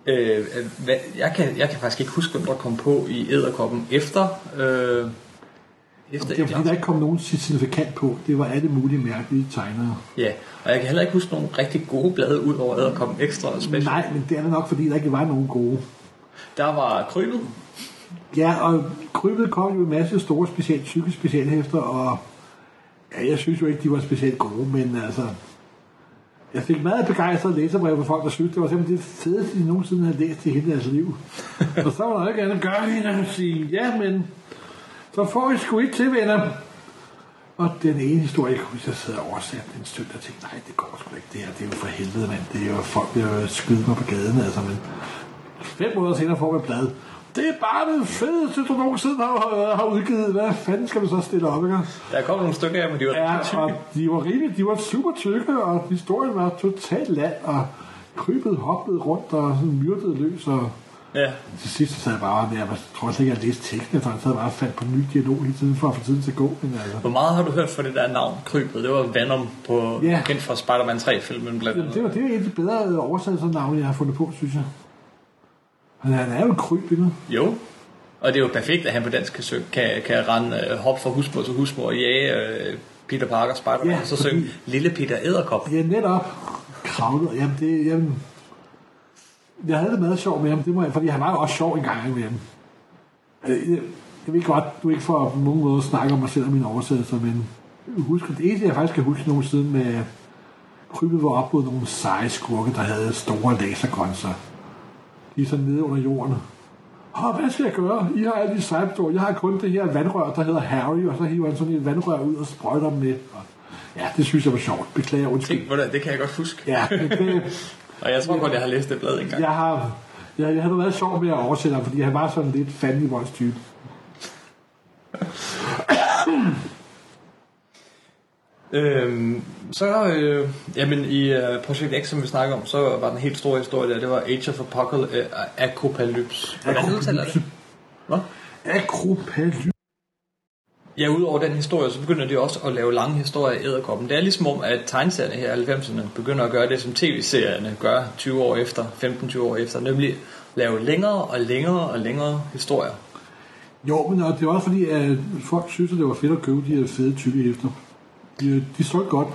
øh, øh, hvad, jeg, kan, jeg kan faktisk ikke huske, hvem der kom på i æderkoppen efter... Øh, efter Det var fordi, der ikke kom nogen signifikant på. Det var alle mulige mærkelige tegnere. Ja, og jeg kan heller ikke huske nogen rigtig gode blade ud over æderkoppen ekstra og special. Nej, men det er da nok, fordi der ikke var nogen gode. Der var krybet. Ja, og krybet kom jo en masse store specielt, psykiske specialhæfter, og ja, jeg synes jo ikke, de var specielt gode, men altså... Jeg fik meget begejstret læserbrev fra folk, der synes, det var simpelthen det fedeste, de nogensinde havde læst i hele deres liv. og så var der ikke andet at gøre end at sige, ja, men så får vi sgu ikke til, venner. Og den ene historie, jeg kunne sad og oversat en stund, og tænkte, nej, det går sgu ikke, det her, det er jo for helvede, mand. Det er jo folk, der jo skyde mig på gaden, altså, men fem måneder senere får vi et blad. Det er bare det fedeste, du nogensinde har, har udgivet. Hvad fanden skal du så stille op, ikke? Der kom nogle stykker af, men de var Ja, rigtig tykke. og de var rimelig, de var super tykke, og historien var totalt land, og krybet hoppede rundt og sådan myrdede løs, og Ja, til sidst så sad jeg bare, jeg tror slet ikke, jeg læste teksten, jeg sad bare og fandt på en ny dialog hele tiden for at få tiden til at gå. Men altså, Hvor meget har du hørt for det der navn, Krybet? Det var Venom på, Ja. kendt fra Spider-Man 3-filmen blandt det, andet. det, var, det er et af de bedre oversættelsernavne, jeg har fundet på, synes jeg. Men han er jo en kryb, ikke? Jo. Og det er jo perfekt, at han på dansk kan, søge, kan, kan rende øh, hop fra husmor til husmor og jage øh, Peter Parker Spider-Man, Ja, og så fordi- synge Lille Peter Æderkop. Ja, netop. Kravlet. Jamen, det, jamen, jeg havde det meget sjovt med ham, det må jeg, fordi han var jo også sjov en gang med ham. Øh, Jeg, jeg ved godt, du ikke får på nogen måde snakke om mig selv og mine oversættelser, men husk, det eneste, jeg faktisk kan huske nogen siden med krybet var op mod nogle seje skurke, der havde store lasergrønser. De er sådan nede under jorden. Åh, hvad skal jeg gøre? I har alle de sejpstår. Jeg har kun det her vandrør, der hedder Harry, og så hiver han sådan et vandrør ud og sprøjter dem med. Og ja, det synes jeg var sjovt. Beklager, undskyld. Tænk, hvordan, det kan jeg godt huske. Ja, det, det, Og jeg tror godt, jeg har læst det blad engang. jeg har, jeg, jeg har været sjov med at oversætte ham, fordi han var sådan lidt fandelig type. Øhm, så, øh, jamen i uh, Project X, som vi snakker om, så var den helt store historie der, det var Age of Apocalypse, øh, Apocalypse. Hvordan udtaler det? Hvad? Akropaly. Ja, udover den historie, så begynder de også at lave lange historier i æderkoppen. Det er ligesom om, at tegneserierne her i 90'erne begynder at gøre det, som tv-serierne gør 20 år efter, 15-20 år efter, nemlig lave længere og længere og længere historier. Jo, men og det er også fordi, at folk synes, at det var fedt at købe de her fede tykke hæfter. De, de solgte godt.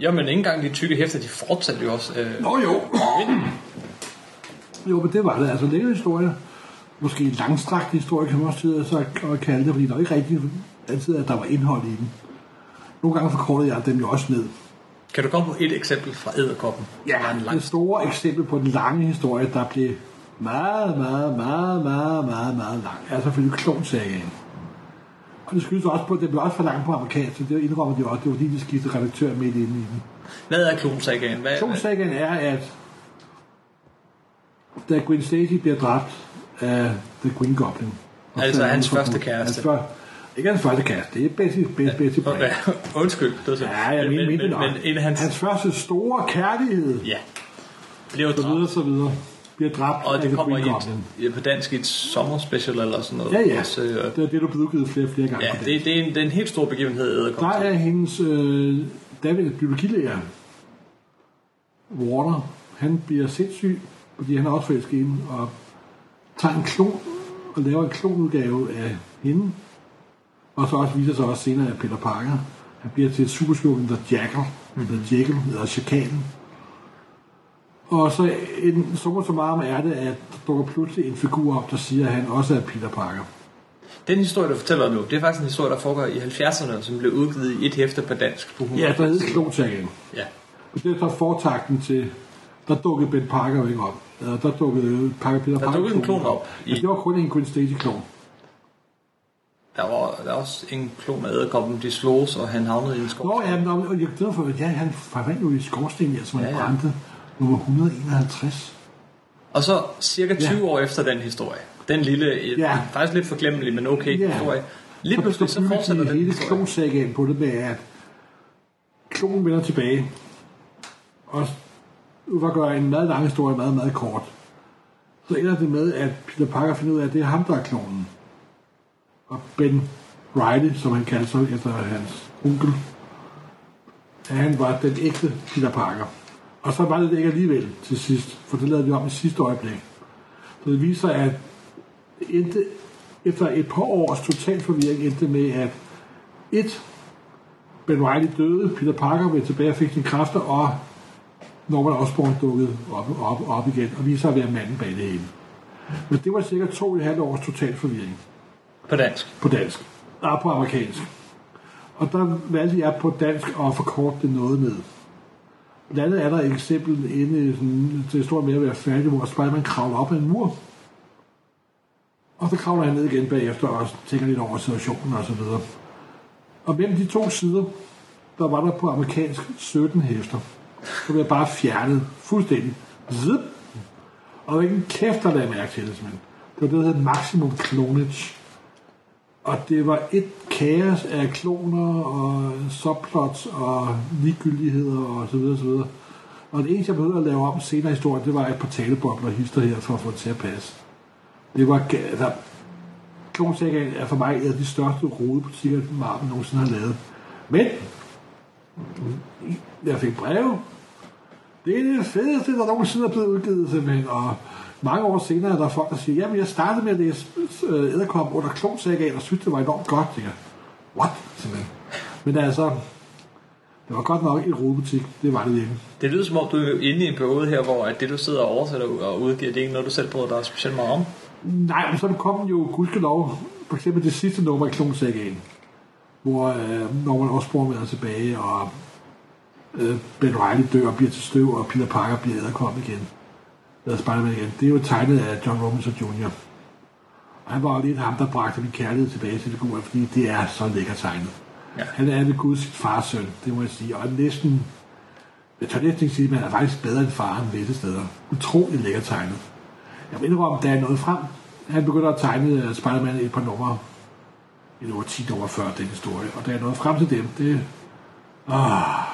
Jamen, ikke engang de tykke hæfter, de fortsatte jo også. Øh, Nå jo. Jo, men det var det. Altså længere historie. Måske en langstrakt historie, kan man også sidde så og kalde det, fordi der er ikke rigtig altid, at der var indhold i den. Nogle gange forkortede jeg dem jo også ned. kan du komme på et eksempel fra æderkoppen? Ja, en lang det store eksempel på den lange historie, der blev meget, meget, meget, meget, meget, meget lang, er selvfølgelig klonsagaen. Og det skyldes også på, at det blev også for langt på amerikansk, så det indrømmer de også. Det var fordi, de skiftede redaktør midt inde i den. Hvad er klonsagaen? Hvad? Klonsagaen er, at da Gwen Stacy bliver dræbt af The Green Goblin. Altså hans første kæreste. Hans ikke hans første kæreste, det er Betty, Betty, Betty Brant. Okay, undskyld. Det var så. Ja, jeg men, mener, men, men, men, men en af hans... hans første store kærlighed. Ja. Blev så videre, så videre. bliver dræbt Og det kommer i et, ja, på dansk et sommerspecial eller sådan noget. Ja, ja. Også, øh, Det er det, du blev udgivet flere flere gange ja det, det, er en, det er en helt stor begivenhed, Der er hendes øh, David biologilærer, Warner, han bliver sindssyg, fordi han er også forelsket og tager en klon og laver en klonudgave af hende. Og så også viser sig også senere af Peter Parker. Han bliver til superskurken, der Jackal, mm-hmm. eller Jekyll, eller Chakalen. Og så en summa summarum er det, at der dukker pludselig en figur op, der siger, at han også er Peter Parker. Den historie, du fortæller nu, det er faktisk en historie, der foregår i 70'erne, som blev udgivet i et hæfte på dansk. På 100. Ja, der hedder Klonsagen. ja. Og det er så fortakten til, der dukkede Ben Parker jo ikke op. Der dukkede Parker Peter Parker. dukkede en klon op i- Ja, det var kun en Gwen Stacy-klon. Der var, der var også en klon af æderkoppen, de slogs, og han havnede i en skov. Nå, ja, men, og jeg glæder for, ja, han forvandt jo i skorsten, som han Ja, ja, brændte nummer 151. Og så cirka 20 Ja. år efter den historie, den lille, Ja. ja. faktisk lidt forglemmelig, men okay Ja. historie, lige pludselig så bygger fortsætter de den hele klonsagaen på det med, at klonen vender tilbage. Og at gøre en meget lang historie meget, meget kort, så ender det med, at Peter Parker finder ud af, at det er ham, der er klonen. Og Ben Riley, som han kaldte sig efter hans onkel, at han var den ægte Peter Parker. Og så var det det ikke alligevel til sidst, for det lavede vi om i sidste øjeblik. Så det viser, at endte, efter et par års total forvirring endte med, at et, Ben Reilly døde, Peter Parker vendte tilbage og fik sine kræfter, og Norman Osborn dukkede op, op, op igen, og viser at være manden bag det hele. Men det var cirka to og et halvt års total forvirring på dansk. på dansk, og på amerikansk. Og der valgte jeg på dansk at forkorte det noget med. Blandt andet er der et eksempel inde i sådan, til står med at være færdig, hvor Spider-Man kravler op ad en mur. Og så kravler han ned igen bagefter og tænker lidt over situationen og så videre. Og mellem de to sider, der var der på amerikansk 17 hæfter. Så blev jeg bare fjernet fuldstændig. Zip. Og der var ikke en kæft, der lagde mærke til det, simpelthen. Det var det, der hedder maximum clonage. Og det var et kaos af kloner og subplots og ligegyldigheder og så videre, så videre. Og det eneste, jeg behøvede at lave om senere i historien, det var et par talebobler hister her for at få det til at passe. Det var... Altså, Klonsagaen er for mig en af de største rodebutikker, Marvel nogensinde har lavet. Men, jeg fik breve. Det er det fedeste, der nogensinde er blevet udgivet, simpelthen. Og mange år senere er der folk, der siger, jamen jeg startede med at læse øh, Æderkop under Klonsagaen, og synes, det var enormt godt. Jeg what? Simpelthen. Men altså, det var godt nok en rodebutik. Det var det virkelig. Det lyder som om, du er inde i en periode her, hvor at det, du sidder og oversætter og udgiver, det er ikke noget, du selv bryder dig specielt meget om. Nej, men så kom jo gudskelov, for eksempel det sidste nummer i Klonsagaen, hvor øh, Norman Osborn vender tilbage, og øh, Ben Reilly dør og bliver til støv, og Peter Parker bliver æderkom igen. Eller Spider-Man igen. Det er jo tegnet af John Robinson Jr. Og han var lidt ham, der bragte min kærlighed tilbage til figuren, fordi det er så lækker tegnet. Ja. Han er ved Gud sit fars søn, det må jeg sige. Og er næsten, jeg tør næsten ikke sige, at han er faktisk bedre end faren visse steder. Utrolig lækker tegnet. Jeg ikke, om der er noget frem. Han begynder at tegne øh, Spider-Man et par numre. Et år 10 nummer før den historie. Og da jeg nåede frem til dem, det... Ah,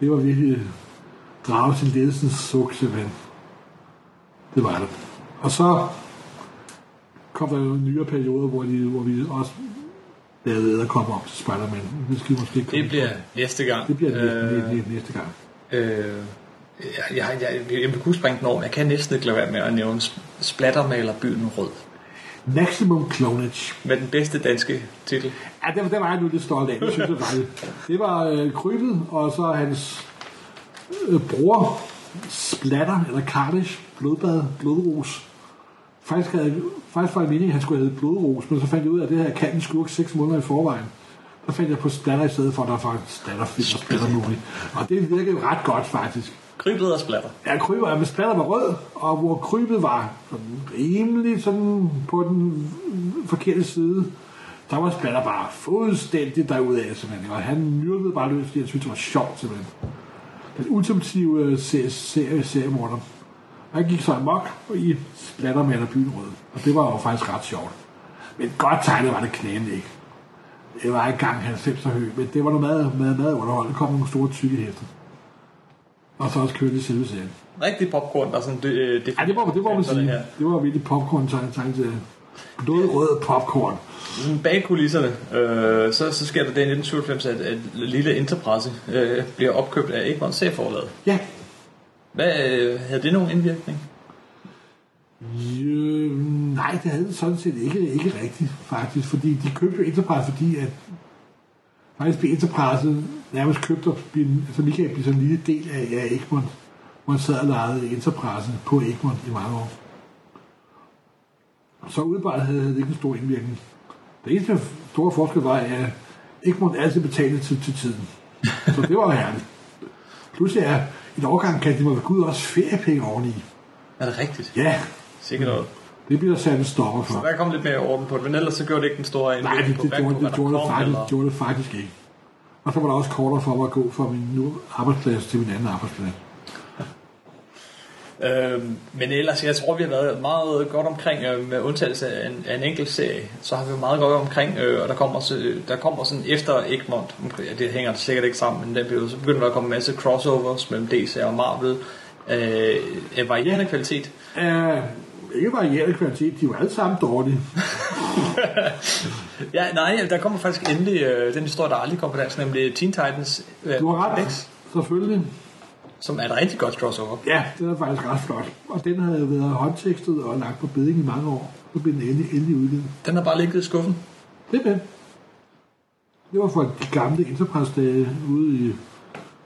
det var virkelig drage til ledelsens suk, simpelthen. Det var det. Og så kom der jo nyere perioder, hvor, de, hvor vi også lavede æderkopper op til Spider-Man. Det skal måske komme Det bliver på. næste gang. det bliver næste, Øh, næste, gang. Øh, jeg, jeg, jeg, jeg, jeg kunne springe den over, men jeg kan næsten ikke lade være med at nævne sp- Splattermaler byen rød. Maximum Clonage. Med den bedste danske titel. Ja, det, det var jeg nu lidt stolt af, det synes jeg faktisk. Det var øh, krybet, og så hans øh, bror, Splatter, eller Carnage, blodbad, blodros. Faktisk, havde, faktisk var det meningen, at han skulle have blodros, men så fandt jeg ud af, at det her kan en skurk 6 måneder i forvejen. Så fandt jeg på Splatter i stedet for, at der faktisk Splatter film og Splatter movie. Og det virkede ret godt, faktisk. Krybet og splatter. Ja, krybet, men splatter var rød, og hvor krybet var sådan rimelig sådan på den forkerte side, der var splatter bare fuldstændig derudaf, simpelthen. Og han myrdede bare løs, fordi han syntes, det var sjovt, simpelthen. Den ultimative øh, serie, serie, seriemorder. Han gik så amok og i splatter med byen rød. Og det var jo faktisk ret sjovt. Men godt tegnet var det knæende ikke. Det var ikke gang 90 høj, men det var noget meget, meget, meget underholdende. Der kom nogle store tykke hæfter. og så også kørte selve serien. Rigtig popcorn, der er sådan... Det, det, Ja, det må, det må man sige. her. Det var virkelig popcorn tegn til Noget rød popcorn. Bag kulisserne, øh, så, så sker der det i 1997, at, at lille Enterprise øh, bliver opkøbt af Egmont C-forlaget. Ja, Hvad, øh, havde det nogen indvirkning? Øh, nej, det havde det sådan set ikke, ikke rigtigt, faktisk. Fordi de købte jo Enterprise, fordi at faktisk blev Enterprise nærmest købt og blev, altså kan blive sådan en lille del af, af Egmont, hvor man sad og lejede Enterprise på Egmont i mange år. Så udebart havde det ikke en stor indvirkning. Det eneste store forskel var, at Egmont altid betalte til, til tiden. Så det var herligt. Pludselig er et årgang kan de må gå ud også feriepenge oveni. Er det rigtigt? Ja, Sikkert noget. det bliver der sat en stopper for. Der kom lidt mere orden på det, men ellers så gjorde det ikke den store Nej, indvirkning det, det, på, gjorde, det, gjorde, det, faktisk, eller- gjorde det faktisk ikke. Og så var der også kortere for mig at gå fra min nu arbejdsplads til min anden arbejdsplads. Øh, men ellers, jeg tror, vi har været meget godt omkring, øh, med undtagelse af en, af en enkelt serie, så har vi været meget godt omkring, øh, og der kommer, så, der kommer sådan efter Egmont, det hænger sikkert ikke sammen, men den periode, så begynder der at komme en masse crossovers mellem DC og Marvel, øh, af varierende kvalitet. Uh, ikke varierende kvalitet, de var alle sammen dårlige. Ja, nej, der kommer faktisk endelig øh, den historie, der aldrig kom på dansk, nemlig Teen Titans øh, Du har ret, X, selvfølgelig. Som er et rigtig godt crossover. Ja, det er faktisk ret flot. Og den havde været håndtekstet og lagt på beding i mange år. Så blev den endelig, endelig udgivet. Den har bare ligget i skuffen. Det er det. Var for de gamle Enterprise-dage ude i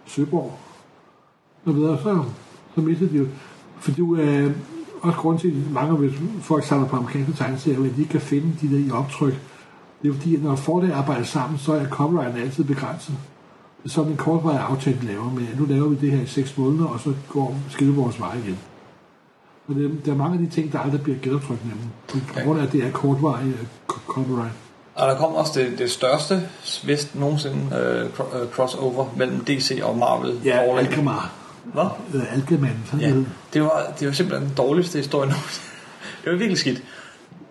Søborg. Og videre, så, så mistede de jo. For du er også grund til, at mange hvis folk samler på amerikanske tegneserier, at de ikke kan finde de der i optryk. Det er fordi, at når forlag arbejder sammen, så er copyrighten altid begrænset. Det sådan en kortvarig aftale, laver med, at nu laver vi det her i seks måneder, og så går skille vores vej igen. Og det, der er mange af de ting, der aldrig bliver genoptrykt nemlig. På grund af, at det er kortvarig øh, co- copyright. Og der kommer også det, det største, vist nogensinde, øh, øh, crossover mellem DC og Marvel. Ja, forlag. Alkemar. Hvad? Øh, Alkeman, sådan Ja, ja. det var, det var simpelthen den dårligste historie nogensinde. Det var virkelig skidt.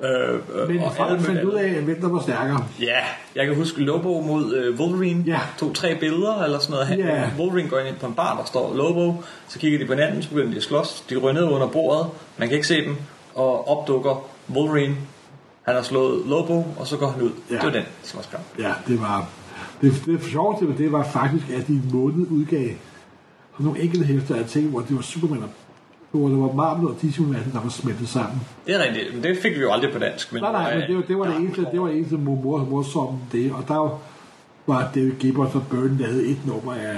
Øh, øh, Men og folk fandt ud af, hvem der var stærkere. Ja, jeg kan huske Lobo mod øh, Wolverine. Ja. Tog tre billeder eller sådan noget. Han, Ja. Wolverine går ind på en bar, der står Lobo. Så kigger de på hinanden, så begynder de at slås. De ryger ned under bordet. Man kan ikke se dem. Og opdukker Wolverine. Han har slået Lobo, og så går han ud. Ja. Det var den, som var skrevet. Ja, det var... Det, det sjoveste ved det var faktisk, at de i måned udgav sådan nogle enkelte hæfter af ting, hvor det var Superman og hvor det var Marvel og universet, der var smeltet sammen. Det er rigtigt, men det fik vi jo aldrig på dansk. Men Nej, nej, men det, var- det var det Ja. eneste, det var det eneste mor, mor, morsomme det, og der var David Gibbons og Burton lavet et nummer af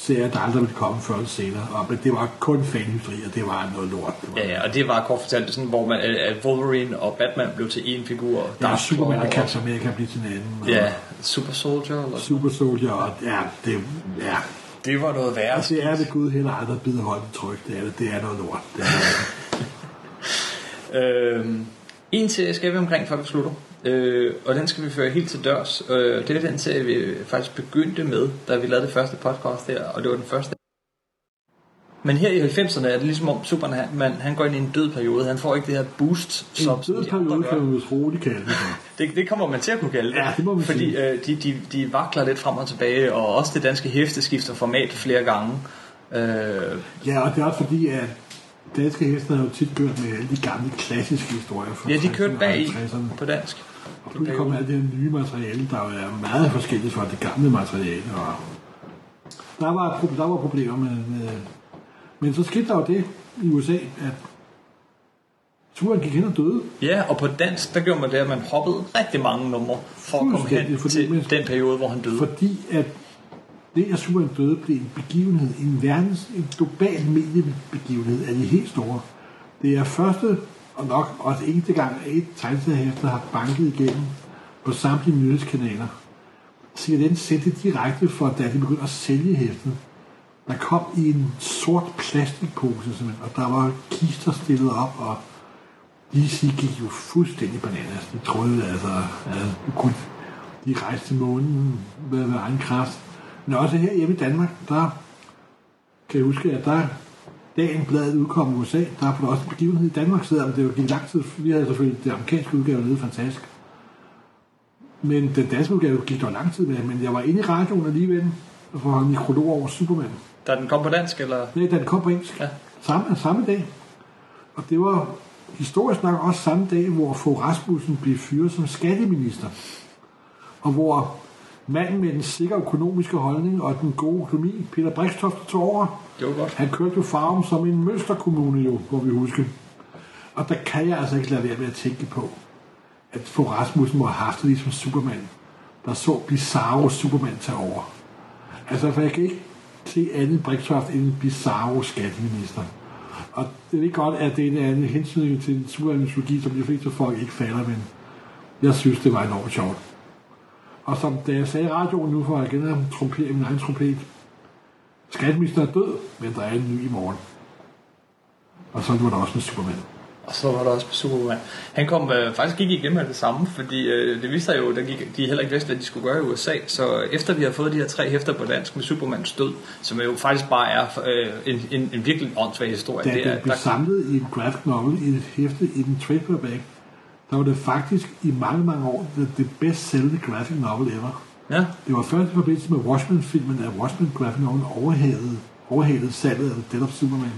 serier, der aldrig ville komme før eller senere, og, men det var kun fanhysteri, og det var noget lort. Det var, Ja, ja, og det var kort fortalt sådan, hvor man, at- Wolverine og Batman blev til én figur. der er Dark Superman og Captain America blive til en anden. Og Ja, Super Soldier. Eller Super Soldier, og ja, det, ja, det var noget værre. Altså, er det Gud heller aldrig bider i tryk. Det er, det, det er noget lort. Det er, Øhm, en serie skal vi omkring, før vi slutter. Øh, og den skal vi føre helt til dørs. Øh, det er den serie, vi faktisk begyndte med, da vi lavede det første podcast her, og det var den første. Men her i 90'erne er det ligesom om Superman, han, man, går ind i en død periode. Han får ikke det her boost, som, en død periode kan man vist roligt kalde det. Det, det kommer man til at kunne kalde det. Ja, det må vi Fordi sige. øh, de, de, de vakler lidt frem og tilbage, og også det danske hæfte skifter format flere gange. Øh, Ja, og det er også fordi, at danske heste har jo tit kørt med alle de gamle klassiske historier fra ja, de 60'erne kørte bag i 50'erne. på dansk. Og nu kommer alt det her nye materiale, der er meget forskelligt fra det gamle materiale. Og der var, der var problemer med, med... Men så skete der jo det i USA, at turen gik hen og døde. Ja, og på dansk, der gjorde man det, at man hoppede rigtig mange numre for at komme hen fordi til den periode, hvor han døde. Fordi at det, at Superman døde, blev en begivenhed, en verdens, en global mediebegivenhed af de helt store. Det er første og nok også eneste gang, at et tegneseriehæfter har banket igennem på samtlige nyhedskanaler. CNN sendte direkte for, da de begyndte at sælge hæftet. Der kom i en sort plastikpose, simpelthen, og der var kister stillet op, og DC gik jo fuldstændig bananas. De troede altså, altså at de kunne de rejste til månen med, med egen kraft. Men også her hjemme i Danmark, der kan jeg huske, at der dagen bladet udkom i USA, der var der også en begivenhed i Danmark, selvom det jo gik lang tid. Vi havde selvfølgelig det amerikanske udgave nede, fantastisk. Men den danske udgave gik der lang tid med, men jeg var inde i radioen alligevel, for at holde mikrolog over Superman. Da den kom på dansk, eller? Nej, den kom på engelsk. Ja. Samme, samme dag. Og det var historisk nok også samme dag, hvor Fogh Rasmussen blev fyret som skatteminister. Og hvor manden med den sikre økonomiske holdning og den gode økonomi, Peter Brikstoft, tog over. Det var godt. Han kørte jo farven som en mønsterkommune jo, må vi huske. Og der kan jeg altså ikke lade være med at tænke på, at Fogh Rasmussen må have haft det ligesom Superman, der så Bizarro Superman tage over. Altså, for jeg kan ikke se anden Brikstoft end en Bizarro skatteminister. Og det er ikke godt, at det er en anden hensyn til en supermytologi, som de fleste folk ikke falder, men jeg synes, det var enormt sjovt. Og som da jeg sagde i radioen nu, for at igen at trompere min egen trompet, skatteministeren er død, men der er en ny i morgen. Og så var der også med supermand. Og så var der også Superman. Han kom øh, faktisk ikke igen med det samme, fordi øh, det viste sig jo, at de heller ikke vidste, hvad de skulle gøre i USA. Så efter vi har fået de her tre hæfter på dansk med Supermans død, som jo faktisk bare er øh, en, en, en virkelig åndssvag historie. Da det er, blev samlet i en graphic novel i et hæfte i den trade paperback, der var det faktisk i mange, mange år det, det bedst sælgende graphic novel ever. ja, Det var først i forbindelse med Watchmen-filmen, at Watchmen graphic novel overhalede, overhalede salget af Death of Superman.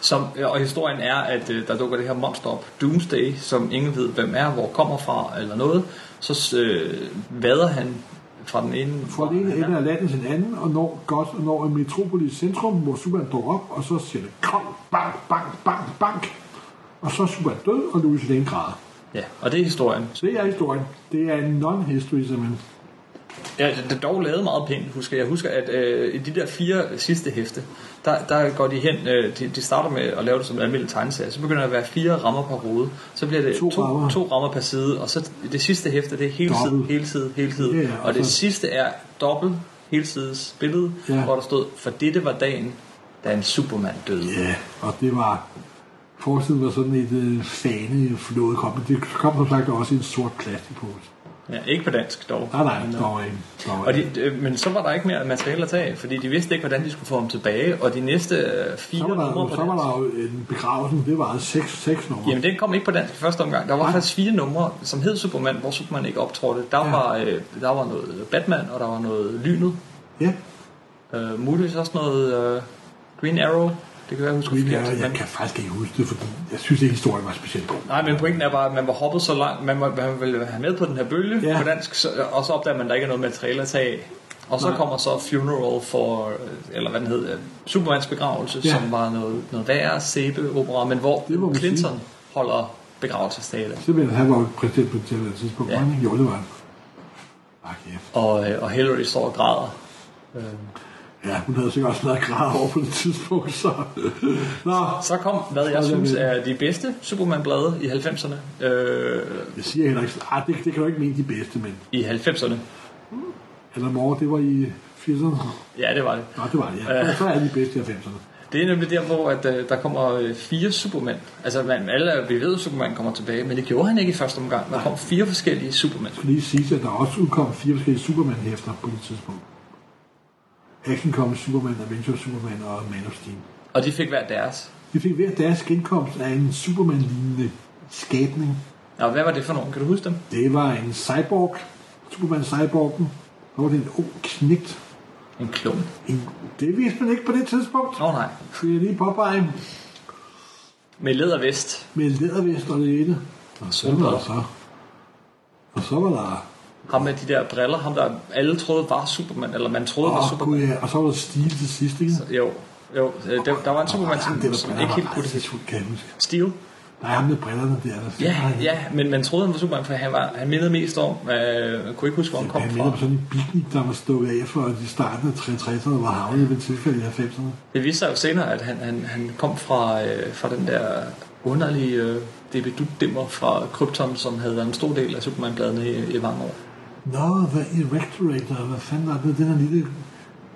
Som, og historien er, at øh, der dukker det her monster op, Doomsday, som ingen ved, hvem er, hvor kommer fra, eller noget. Så øh, vader han fra den ene... Fra den ene ende af landet til den anden, og når godt og når en metropolis centrum, hvor Superman dukker op, og så siger det kong, bank, bank, bank, bank. Og så er Superman død, og Louis Lane græder. Ja, og det er historien. Så det er historien. Det er en non-history, simpelthen. Ja, det er dog lavet meget pænt, husker jeg. Jeg husker, at øh, i de der fire sidste hæfte, der, der går de hen, øh, de, de starter med at lave det som en almindelig tegneserie, så begynder der at være fire rammer per rode, så bliver det To to, rammer. to rammer per side, og så det sidste hæfte, det er hele Dobbelt. hele side, hele side, Ja, ja, og det og så- sidste er dobbelt helsides billede, Ja. hvor der stod, for dette var dagen, da en Superman døde. Ja, og det var... Forsiden var sådan et øh, fane flået kom, men det kom som sagt også i en sort plastikpose. Ja, ikke på dansk dog. Nej, nej, Men, dog ikke. Dog Og de, øh, men så var der ikke mere materiale at tage, fordi de vidste ikke, hvordan de skulle få ham tilbage, og de næste øh, fire Så var, numre der, så var der jo en begravelse, det var seks, seks numre. Jamen, den kom ikke på dansk i første omgang. Der var Nej. faktisk fire numre, som hed Superman, hvor Superman ikke optrådte. Der, Ja. var, øh, der var noget Batman, og der var noget Lynet. Ja, Øh, muligvis også noget øh, Green Arrow. Det kan være, jeg forkert. jeg, jeg Men, kan faktisk ikke huske det, fordi jeg synes ikke, historien var specielt god. nej, men pointen er bare, at man var hoppet så langt, man, var, man ville have med på den her bølge Ja. på dansk, så, og så opdager man, at der ikke er noget materiale at tage af. Og så Nej. kommer så Funeral for, øh, eller hvad den hed, øh, Supermans begravelse, Ja. som var noget, noget værre sæbeopera, men hvor Det må Clinton sige. holder begravelsestale. Simpelthen, han var jo præsident på det her tidspunkt. Ja. Jo, det var han. Ah, ja. Og, øh, og Hillary står og græder. Øh, ja, hun havde sikkert også været grad over på det tidspunkt, så... Nå, Så kom, hvad jeg synes er de bedste Superman-blade i 90'erne. Øh, jeg siger heller ikke... Ah, det, det kan du ikke mene de bedste, men... I 90'erne. Eller mor, det var i 80'erne. Ja, det var det. Nå, det var det, ja. Ja. Så er de bedste i 90'erne. Det er nemlig der, hvor at, øh, der kommer øh, fire Superman. Altså, man, alle, vi ved, at Superman kommer tilbage, men det gjorde han ikke i første omgang. Der kom fire forskellige Superman. Jeg skal lige sige, at der også udkom fire forskellige Superman-hæfter på det tidspunkt. Action Comics Superman, Avengers Superman og Man of Steel. Og de fik hver deres. De fik hver deres genkomst af en Superman-lignende skabning. Og hvad var det for nogen? Kan du huske dem? Det var en cyborg, Superman cyborgen. Der var det en ung knægt. En klump. En, det vidste man ikke på det tidspunkt. Åh oh, nej. Skal jeg lige påpege Med lædervest. med lædervest og det ene. Og så var der så. Og så var der... Ham med de der briller. Ham der alle troede var Superman. Eller man troede var Åh, Superman. gud, ja. Og så var der stil til sidst, ikke? Jo. Jo, øh, der, der var en Superman, Og som, det var som ikke helt var kunne huske. Steel. Nej, ham med brillerne der. der Ja, ja, men man troede, han var Superman, for han, var, han mindede mest om, øh, man kunne ikke huske, hvor han kom Han fra. sådan en biknik, der var stukket af for i starten af 63'erne, var havnet ved et tilfælde i 90'erne. Det viste sig jo senere, at han, han, han kom fra, øh, fra den der underlige øh, debedut-dimmer fra Krypton, som havde været en stor del af Superman-bladene i, i mange år. Nå, hvad Erectorator, hvad fanden var det? Den her lille...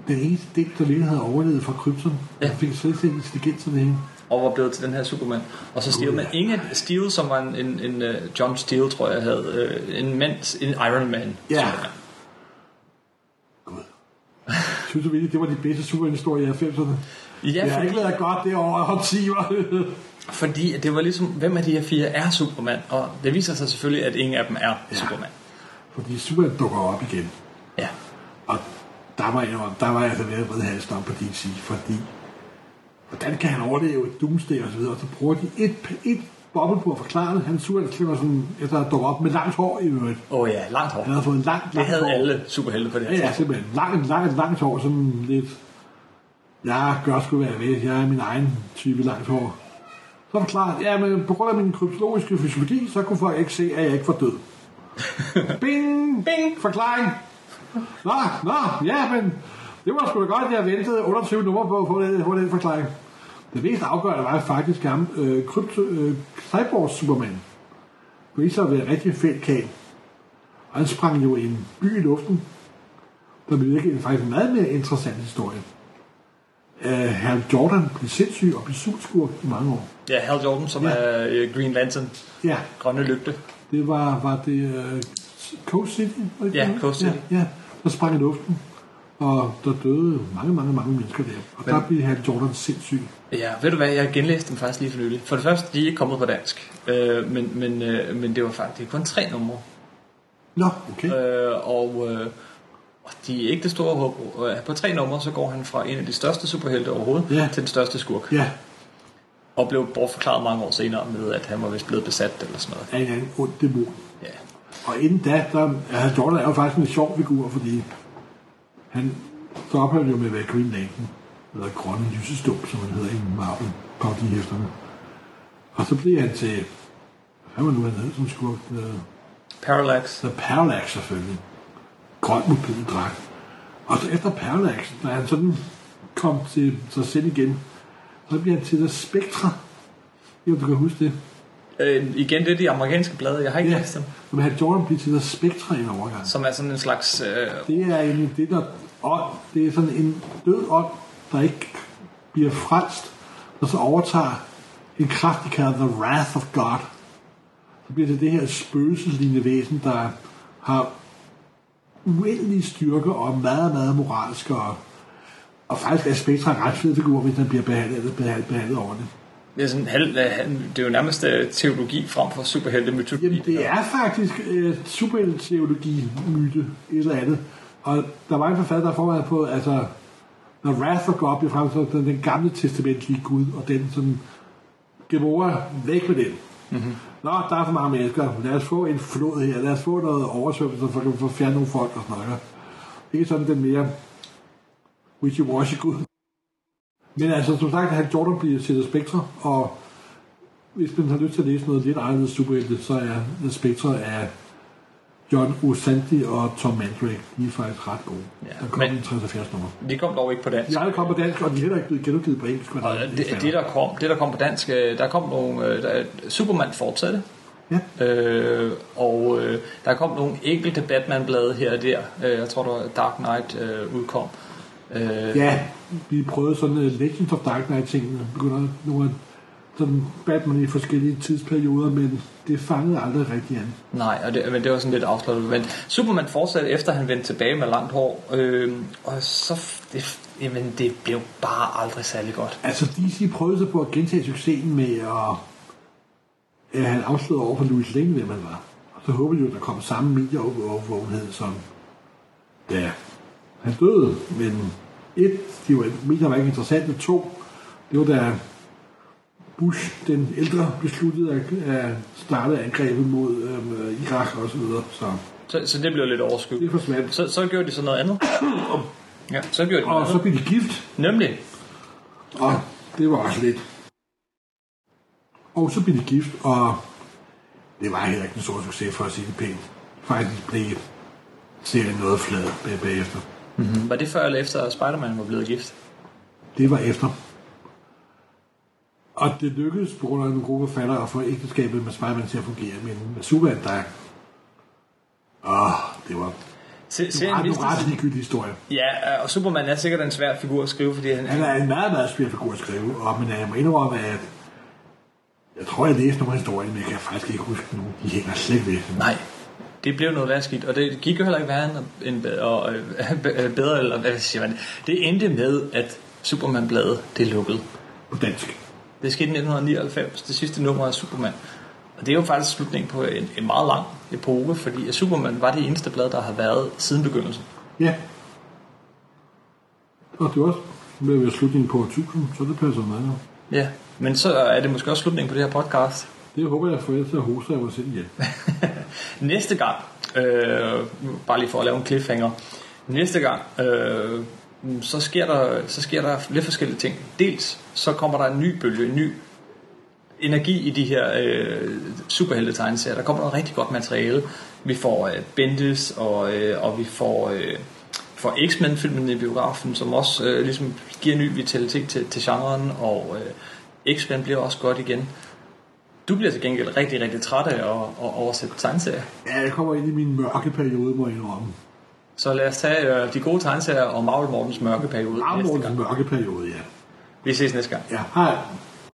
Den eneste del, der virkelig havde overlevet fra Krypton. Ja. Ja. fik ikke intelligens til det hele. Og var blevet til den her Superman. Og så Steel, men ingen Steel, som var en, en, en uh, John Steel, tror jeg, havde uh, en, mand, en Iron Man. Ja. Superman. Gud. Synes du virkelig, det var de bedste superhistorier i 90'erne? Ja, Det har ikke været godt det over årtier. fordi det var ligesom, hvem af de her fire er Superman? Og det viser sig selvfølgelig, at ingen af dem er Ja. Superman. Fordi Superman dukker op igen. Ja. Og der var jeg, der var jeg altså ved at vride halsen om på DC, fordi hvordan kan han overleve et doomsday og så videre, og så bruger de et, et boble på at forklare det. Han det var sådan, efter at dukke op med langt hår i øvrigt. Åh oh, ja, langt hår. Han havde fået langt, Det langt havde hår. alle superhelte på det her Ja, ja, simpelthen. Langt, langt, langt hår, sådan lidt... Jeg gør sgu være ved. Jeg er min egen type langt hår. Så forklaret, ja, men på grund af min kryptologiske fysiologi, så kunne folk ikke se, at jeg ikke var død. Bing! Bing! Forklaring! Nå, nå, ja, men det var sgu da godt, at jeg ventede 28 nummer på at få den, få den forklaring. Det mest afgørende var faktisk ham, øh, krypto, øh, Cyborg Superman. At være en rigtig fed kag. Og han sprang jo i en by i luften, der virkede en faktisk meget mere interessant historie. Uh, Hal Jordan blev sindssyg og blev i mange år. Ja, Hal Jordan, som Ja. er øh, Green Lantern, Ja, grønne lygte. Det var, var det uh, Coast City? Var det Ja, det? Coast City. Ja, ja, der sprang i luften, og der døde mange, mange, mange mennesker der. Og Men- der blev Hal Jordan sindssyg. Ja, ved du hvad, jeg genlæste dem faktisk lige for nylig. For det første, de er ikke kommet på dansk, øh, men, men, øh, men det var faktisk kun tre numre. Nå, okay. Øh, og, øh, og de er ikke det store håb. Øh, På tre numre, så går han fra en af de største superhelte overhovedet Ja. til den største skurk. Ja, Og blev bortforklaret mange år senere med, at han var vist blevet besat eller sådan noget. af en anden ond dæmon. Ja. Og inden da, der ja, Hal Jordan er jo faktisk en sjov figur, fordi han så ophørte jo med at være Green Lantern, eller grønne lysestump, som han hedder i Marvel hæfterne. Og så blev han til, hvad var nu han hed som skurk? The, Parallax. The Parallax selvfølgelig. Grøn mobil dragt. Og så efter Parallax, da han sådan kom til sig selv igen, så bliver han til The Spectra. Jo, du kan huske det. Øh, igen, det er de amerikanske blade, jeg har ikke Ja, læst dem. men han Jordan bliver til The Spectra i en overgang. Som er sådan en slags... Øh, Det er en, det der ånd, det er sådan en død ånd, der ikke bliver frelst, og så overtager en kraft, de kalder The Wrath of God. Så bliver det det her spøgelseslignende væsen, der har uendelig styrke og er meget, meget moralsk og, og faktisk er Spectra en ret fed figur, hvis den bliver behandlet, behandlet, behandlet ordentligt. det, er sådan, det er jo nærmest øh, teologi frem for superhelte mytologi. Jamen, det er faktisk øh, superteologi myte et eller andet. Og der var en forfatter, der forberedte på, altså, når Wrath of God blev fremsat, den, den gamle testamentlige Gud, og den sådan, Gemora, væk med den. Mm-hmm. Nå, der er for mange mennesker. Lad os få en flod her. Lad os få noget oversvømmelse, for at få fjerne nogle folk og sådan noget. Ikke sådan den mere wishy-washy Gud. Men altså, som sagt, han Jordan bliver til Spectre, og hvis man har lyst til at læse noget lidt anderledes superhelte, så er The Spectre af John Osanti og Tom Mandrake. De er faktisk ret gode. Ja, der kom men- men... 73 nummer. De kom dog ikke på dansk. De er aldrig kommet på dansk, og de er heller ikke blevet genudgivet på engelsk. Og det, det, der kom, det der kom på dansk, øh, der kom nogle, øh, der, Superman fortsatte, Ja. øh, og øh, der kom nogle enkelte Batman-blade her og der. Øh, jeg tror, der Dark Knight øh, udkom. Øh, ja, vi prøvede sådan uh, Legends of Dark Knight tingene. Begynder nogle sådan Batman i forskellige tidsperioder, men det fangede aldrig rigtig an. Nej, og det, men det var sådan lidt afsluttet. Men Superman fortsatte efter han vendte tilbage med langt hår, øh, og så det, jamen, det blev bare aldrig særlig godt. Altså, DC prøvede sig på at gentage succesen med at at han afslørede over for Louis Lane, hvem han var. Og så håbede de jo, at der kom samme medieovervågenhed som da han døde. Men et, de var, medier var ikke interessante. To, det var da Bush, den ældre, besluttede at, starte angrebet mod øhm, Irak og så videre. Så Så, så det blev lidt overskyldt. det forsvandt. Så, så gjorde de så noget andet. Ja, så gjorde de Og noget så blev de gift, Nemlig, og det var også lidt. Og så blev de gift, og det var heller ikke en stor succes for at sige det pænt. Faktisk blev serien noget flad bag- bagefter. var det før eller efter, at Spider-Man var blevet gift? Det var efter. Og det lykkedes på grund af en gruppe forfattere at få ægteskabet med Spider-Man til at fungere, men med Superman, der... Åh, det var, Se, det var en ret ligegyldig historie. Ja, og Superman er sikkert en svær figur at skrive, fordi han, Han er en meget, meget svær figur at skrive, og, men jeg må indrømme, at jeg tror, jeg læste nogle af historierne, men jeg kan faktisk ikke huske nogen. De hænger slet ved. Nej, det blev noget værd skidt, og det gik jo heller ikke værre end, og, øh, bedre, eller hvad siger man, det endte med, at Superman-bladet, det lukkede. På dansk. Det skete i 1999, det sidste nummer af Superman. Og det er jo faktisk slutningen på en, en meget lang epoke, fordi Superman var det eneste blad, der har været siden begyndelsen. Ja. Og det er også med at være slutningen på 1000, så det passer meget. Ja, men så er det måske også slutningen på det her podcast. Det håber jeg får ellers til at hoste af mig selv igen. Næste gang, øh, bare lige for at lave en cliffhanger. Næste gang, øh, så, sker der, så sker der lidt forskellige ting. Dels så kommer der en ny bølge, en ny energi i de her øh, superhelte-tegneserier. Der kommer noget rigtig godt materiale. Vi får øh, Bendis, og, øh, og vi får, øh, får X-Men-filmen i biografen, som også øh, ligesom giver ny vitalitet til, til genren, og øh, X-Men bliver også godt igen. Du bliver til gengæld rigtig, rigtig træt af at, at oversætte tegneserier. Ja, jeg kommer ind i min mørke periode, må jeg indrømme. Så lad os tage øh, de gode tegneserier og Marvel Mortens mørke periode Marvel Mortens mørke periode, ja. Vi ses næste gang. Ja, hej.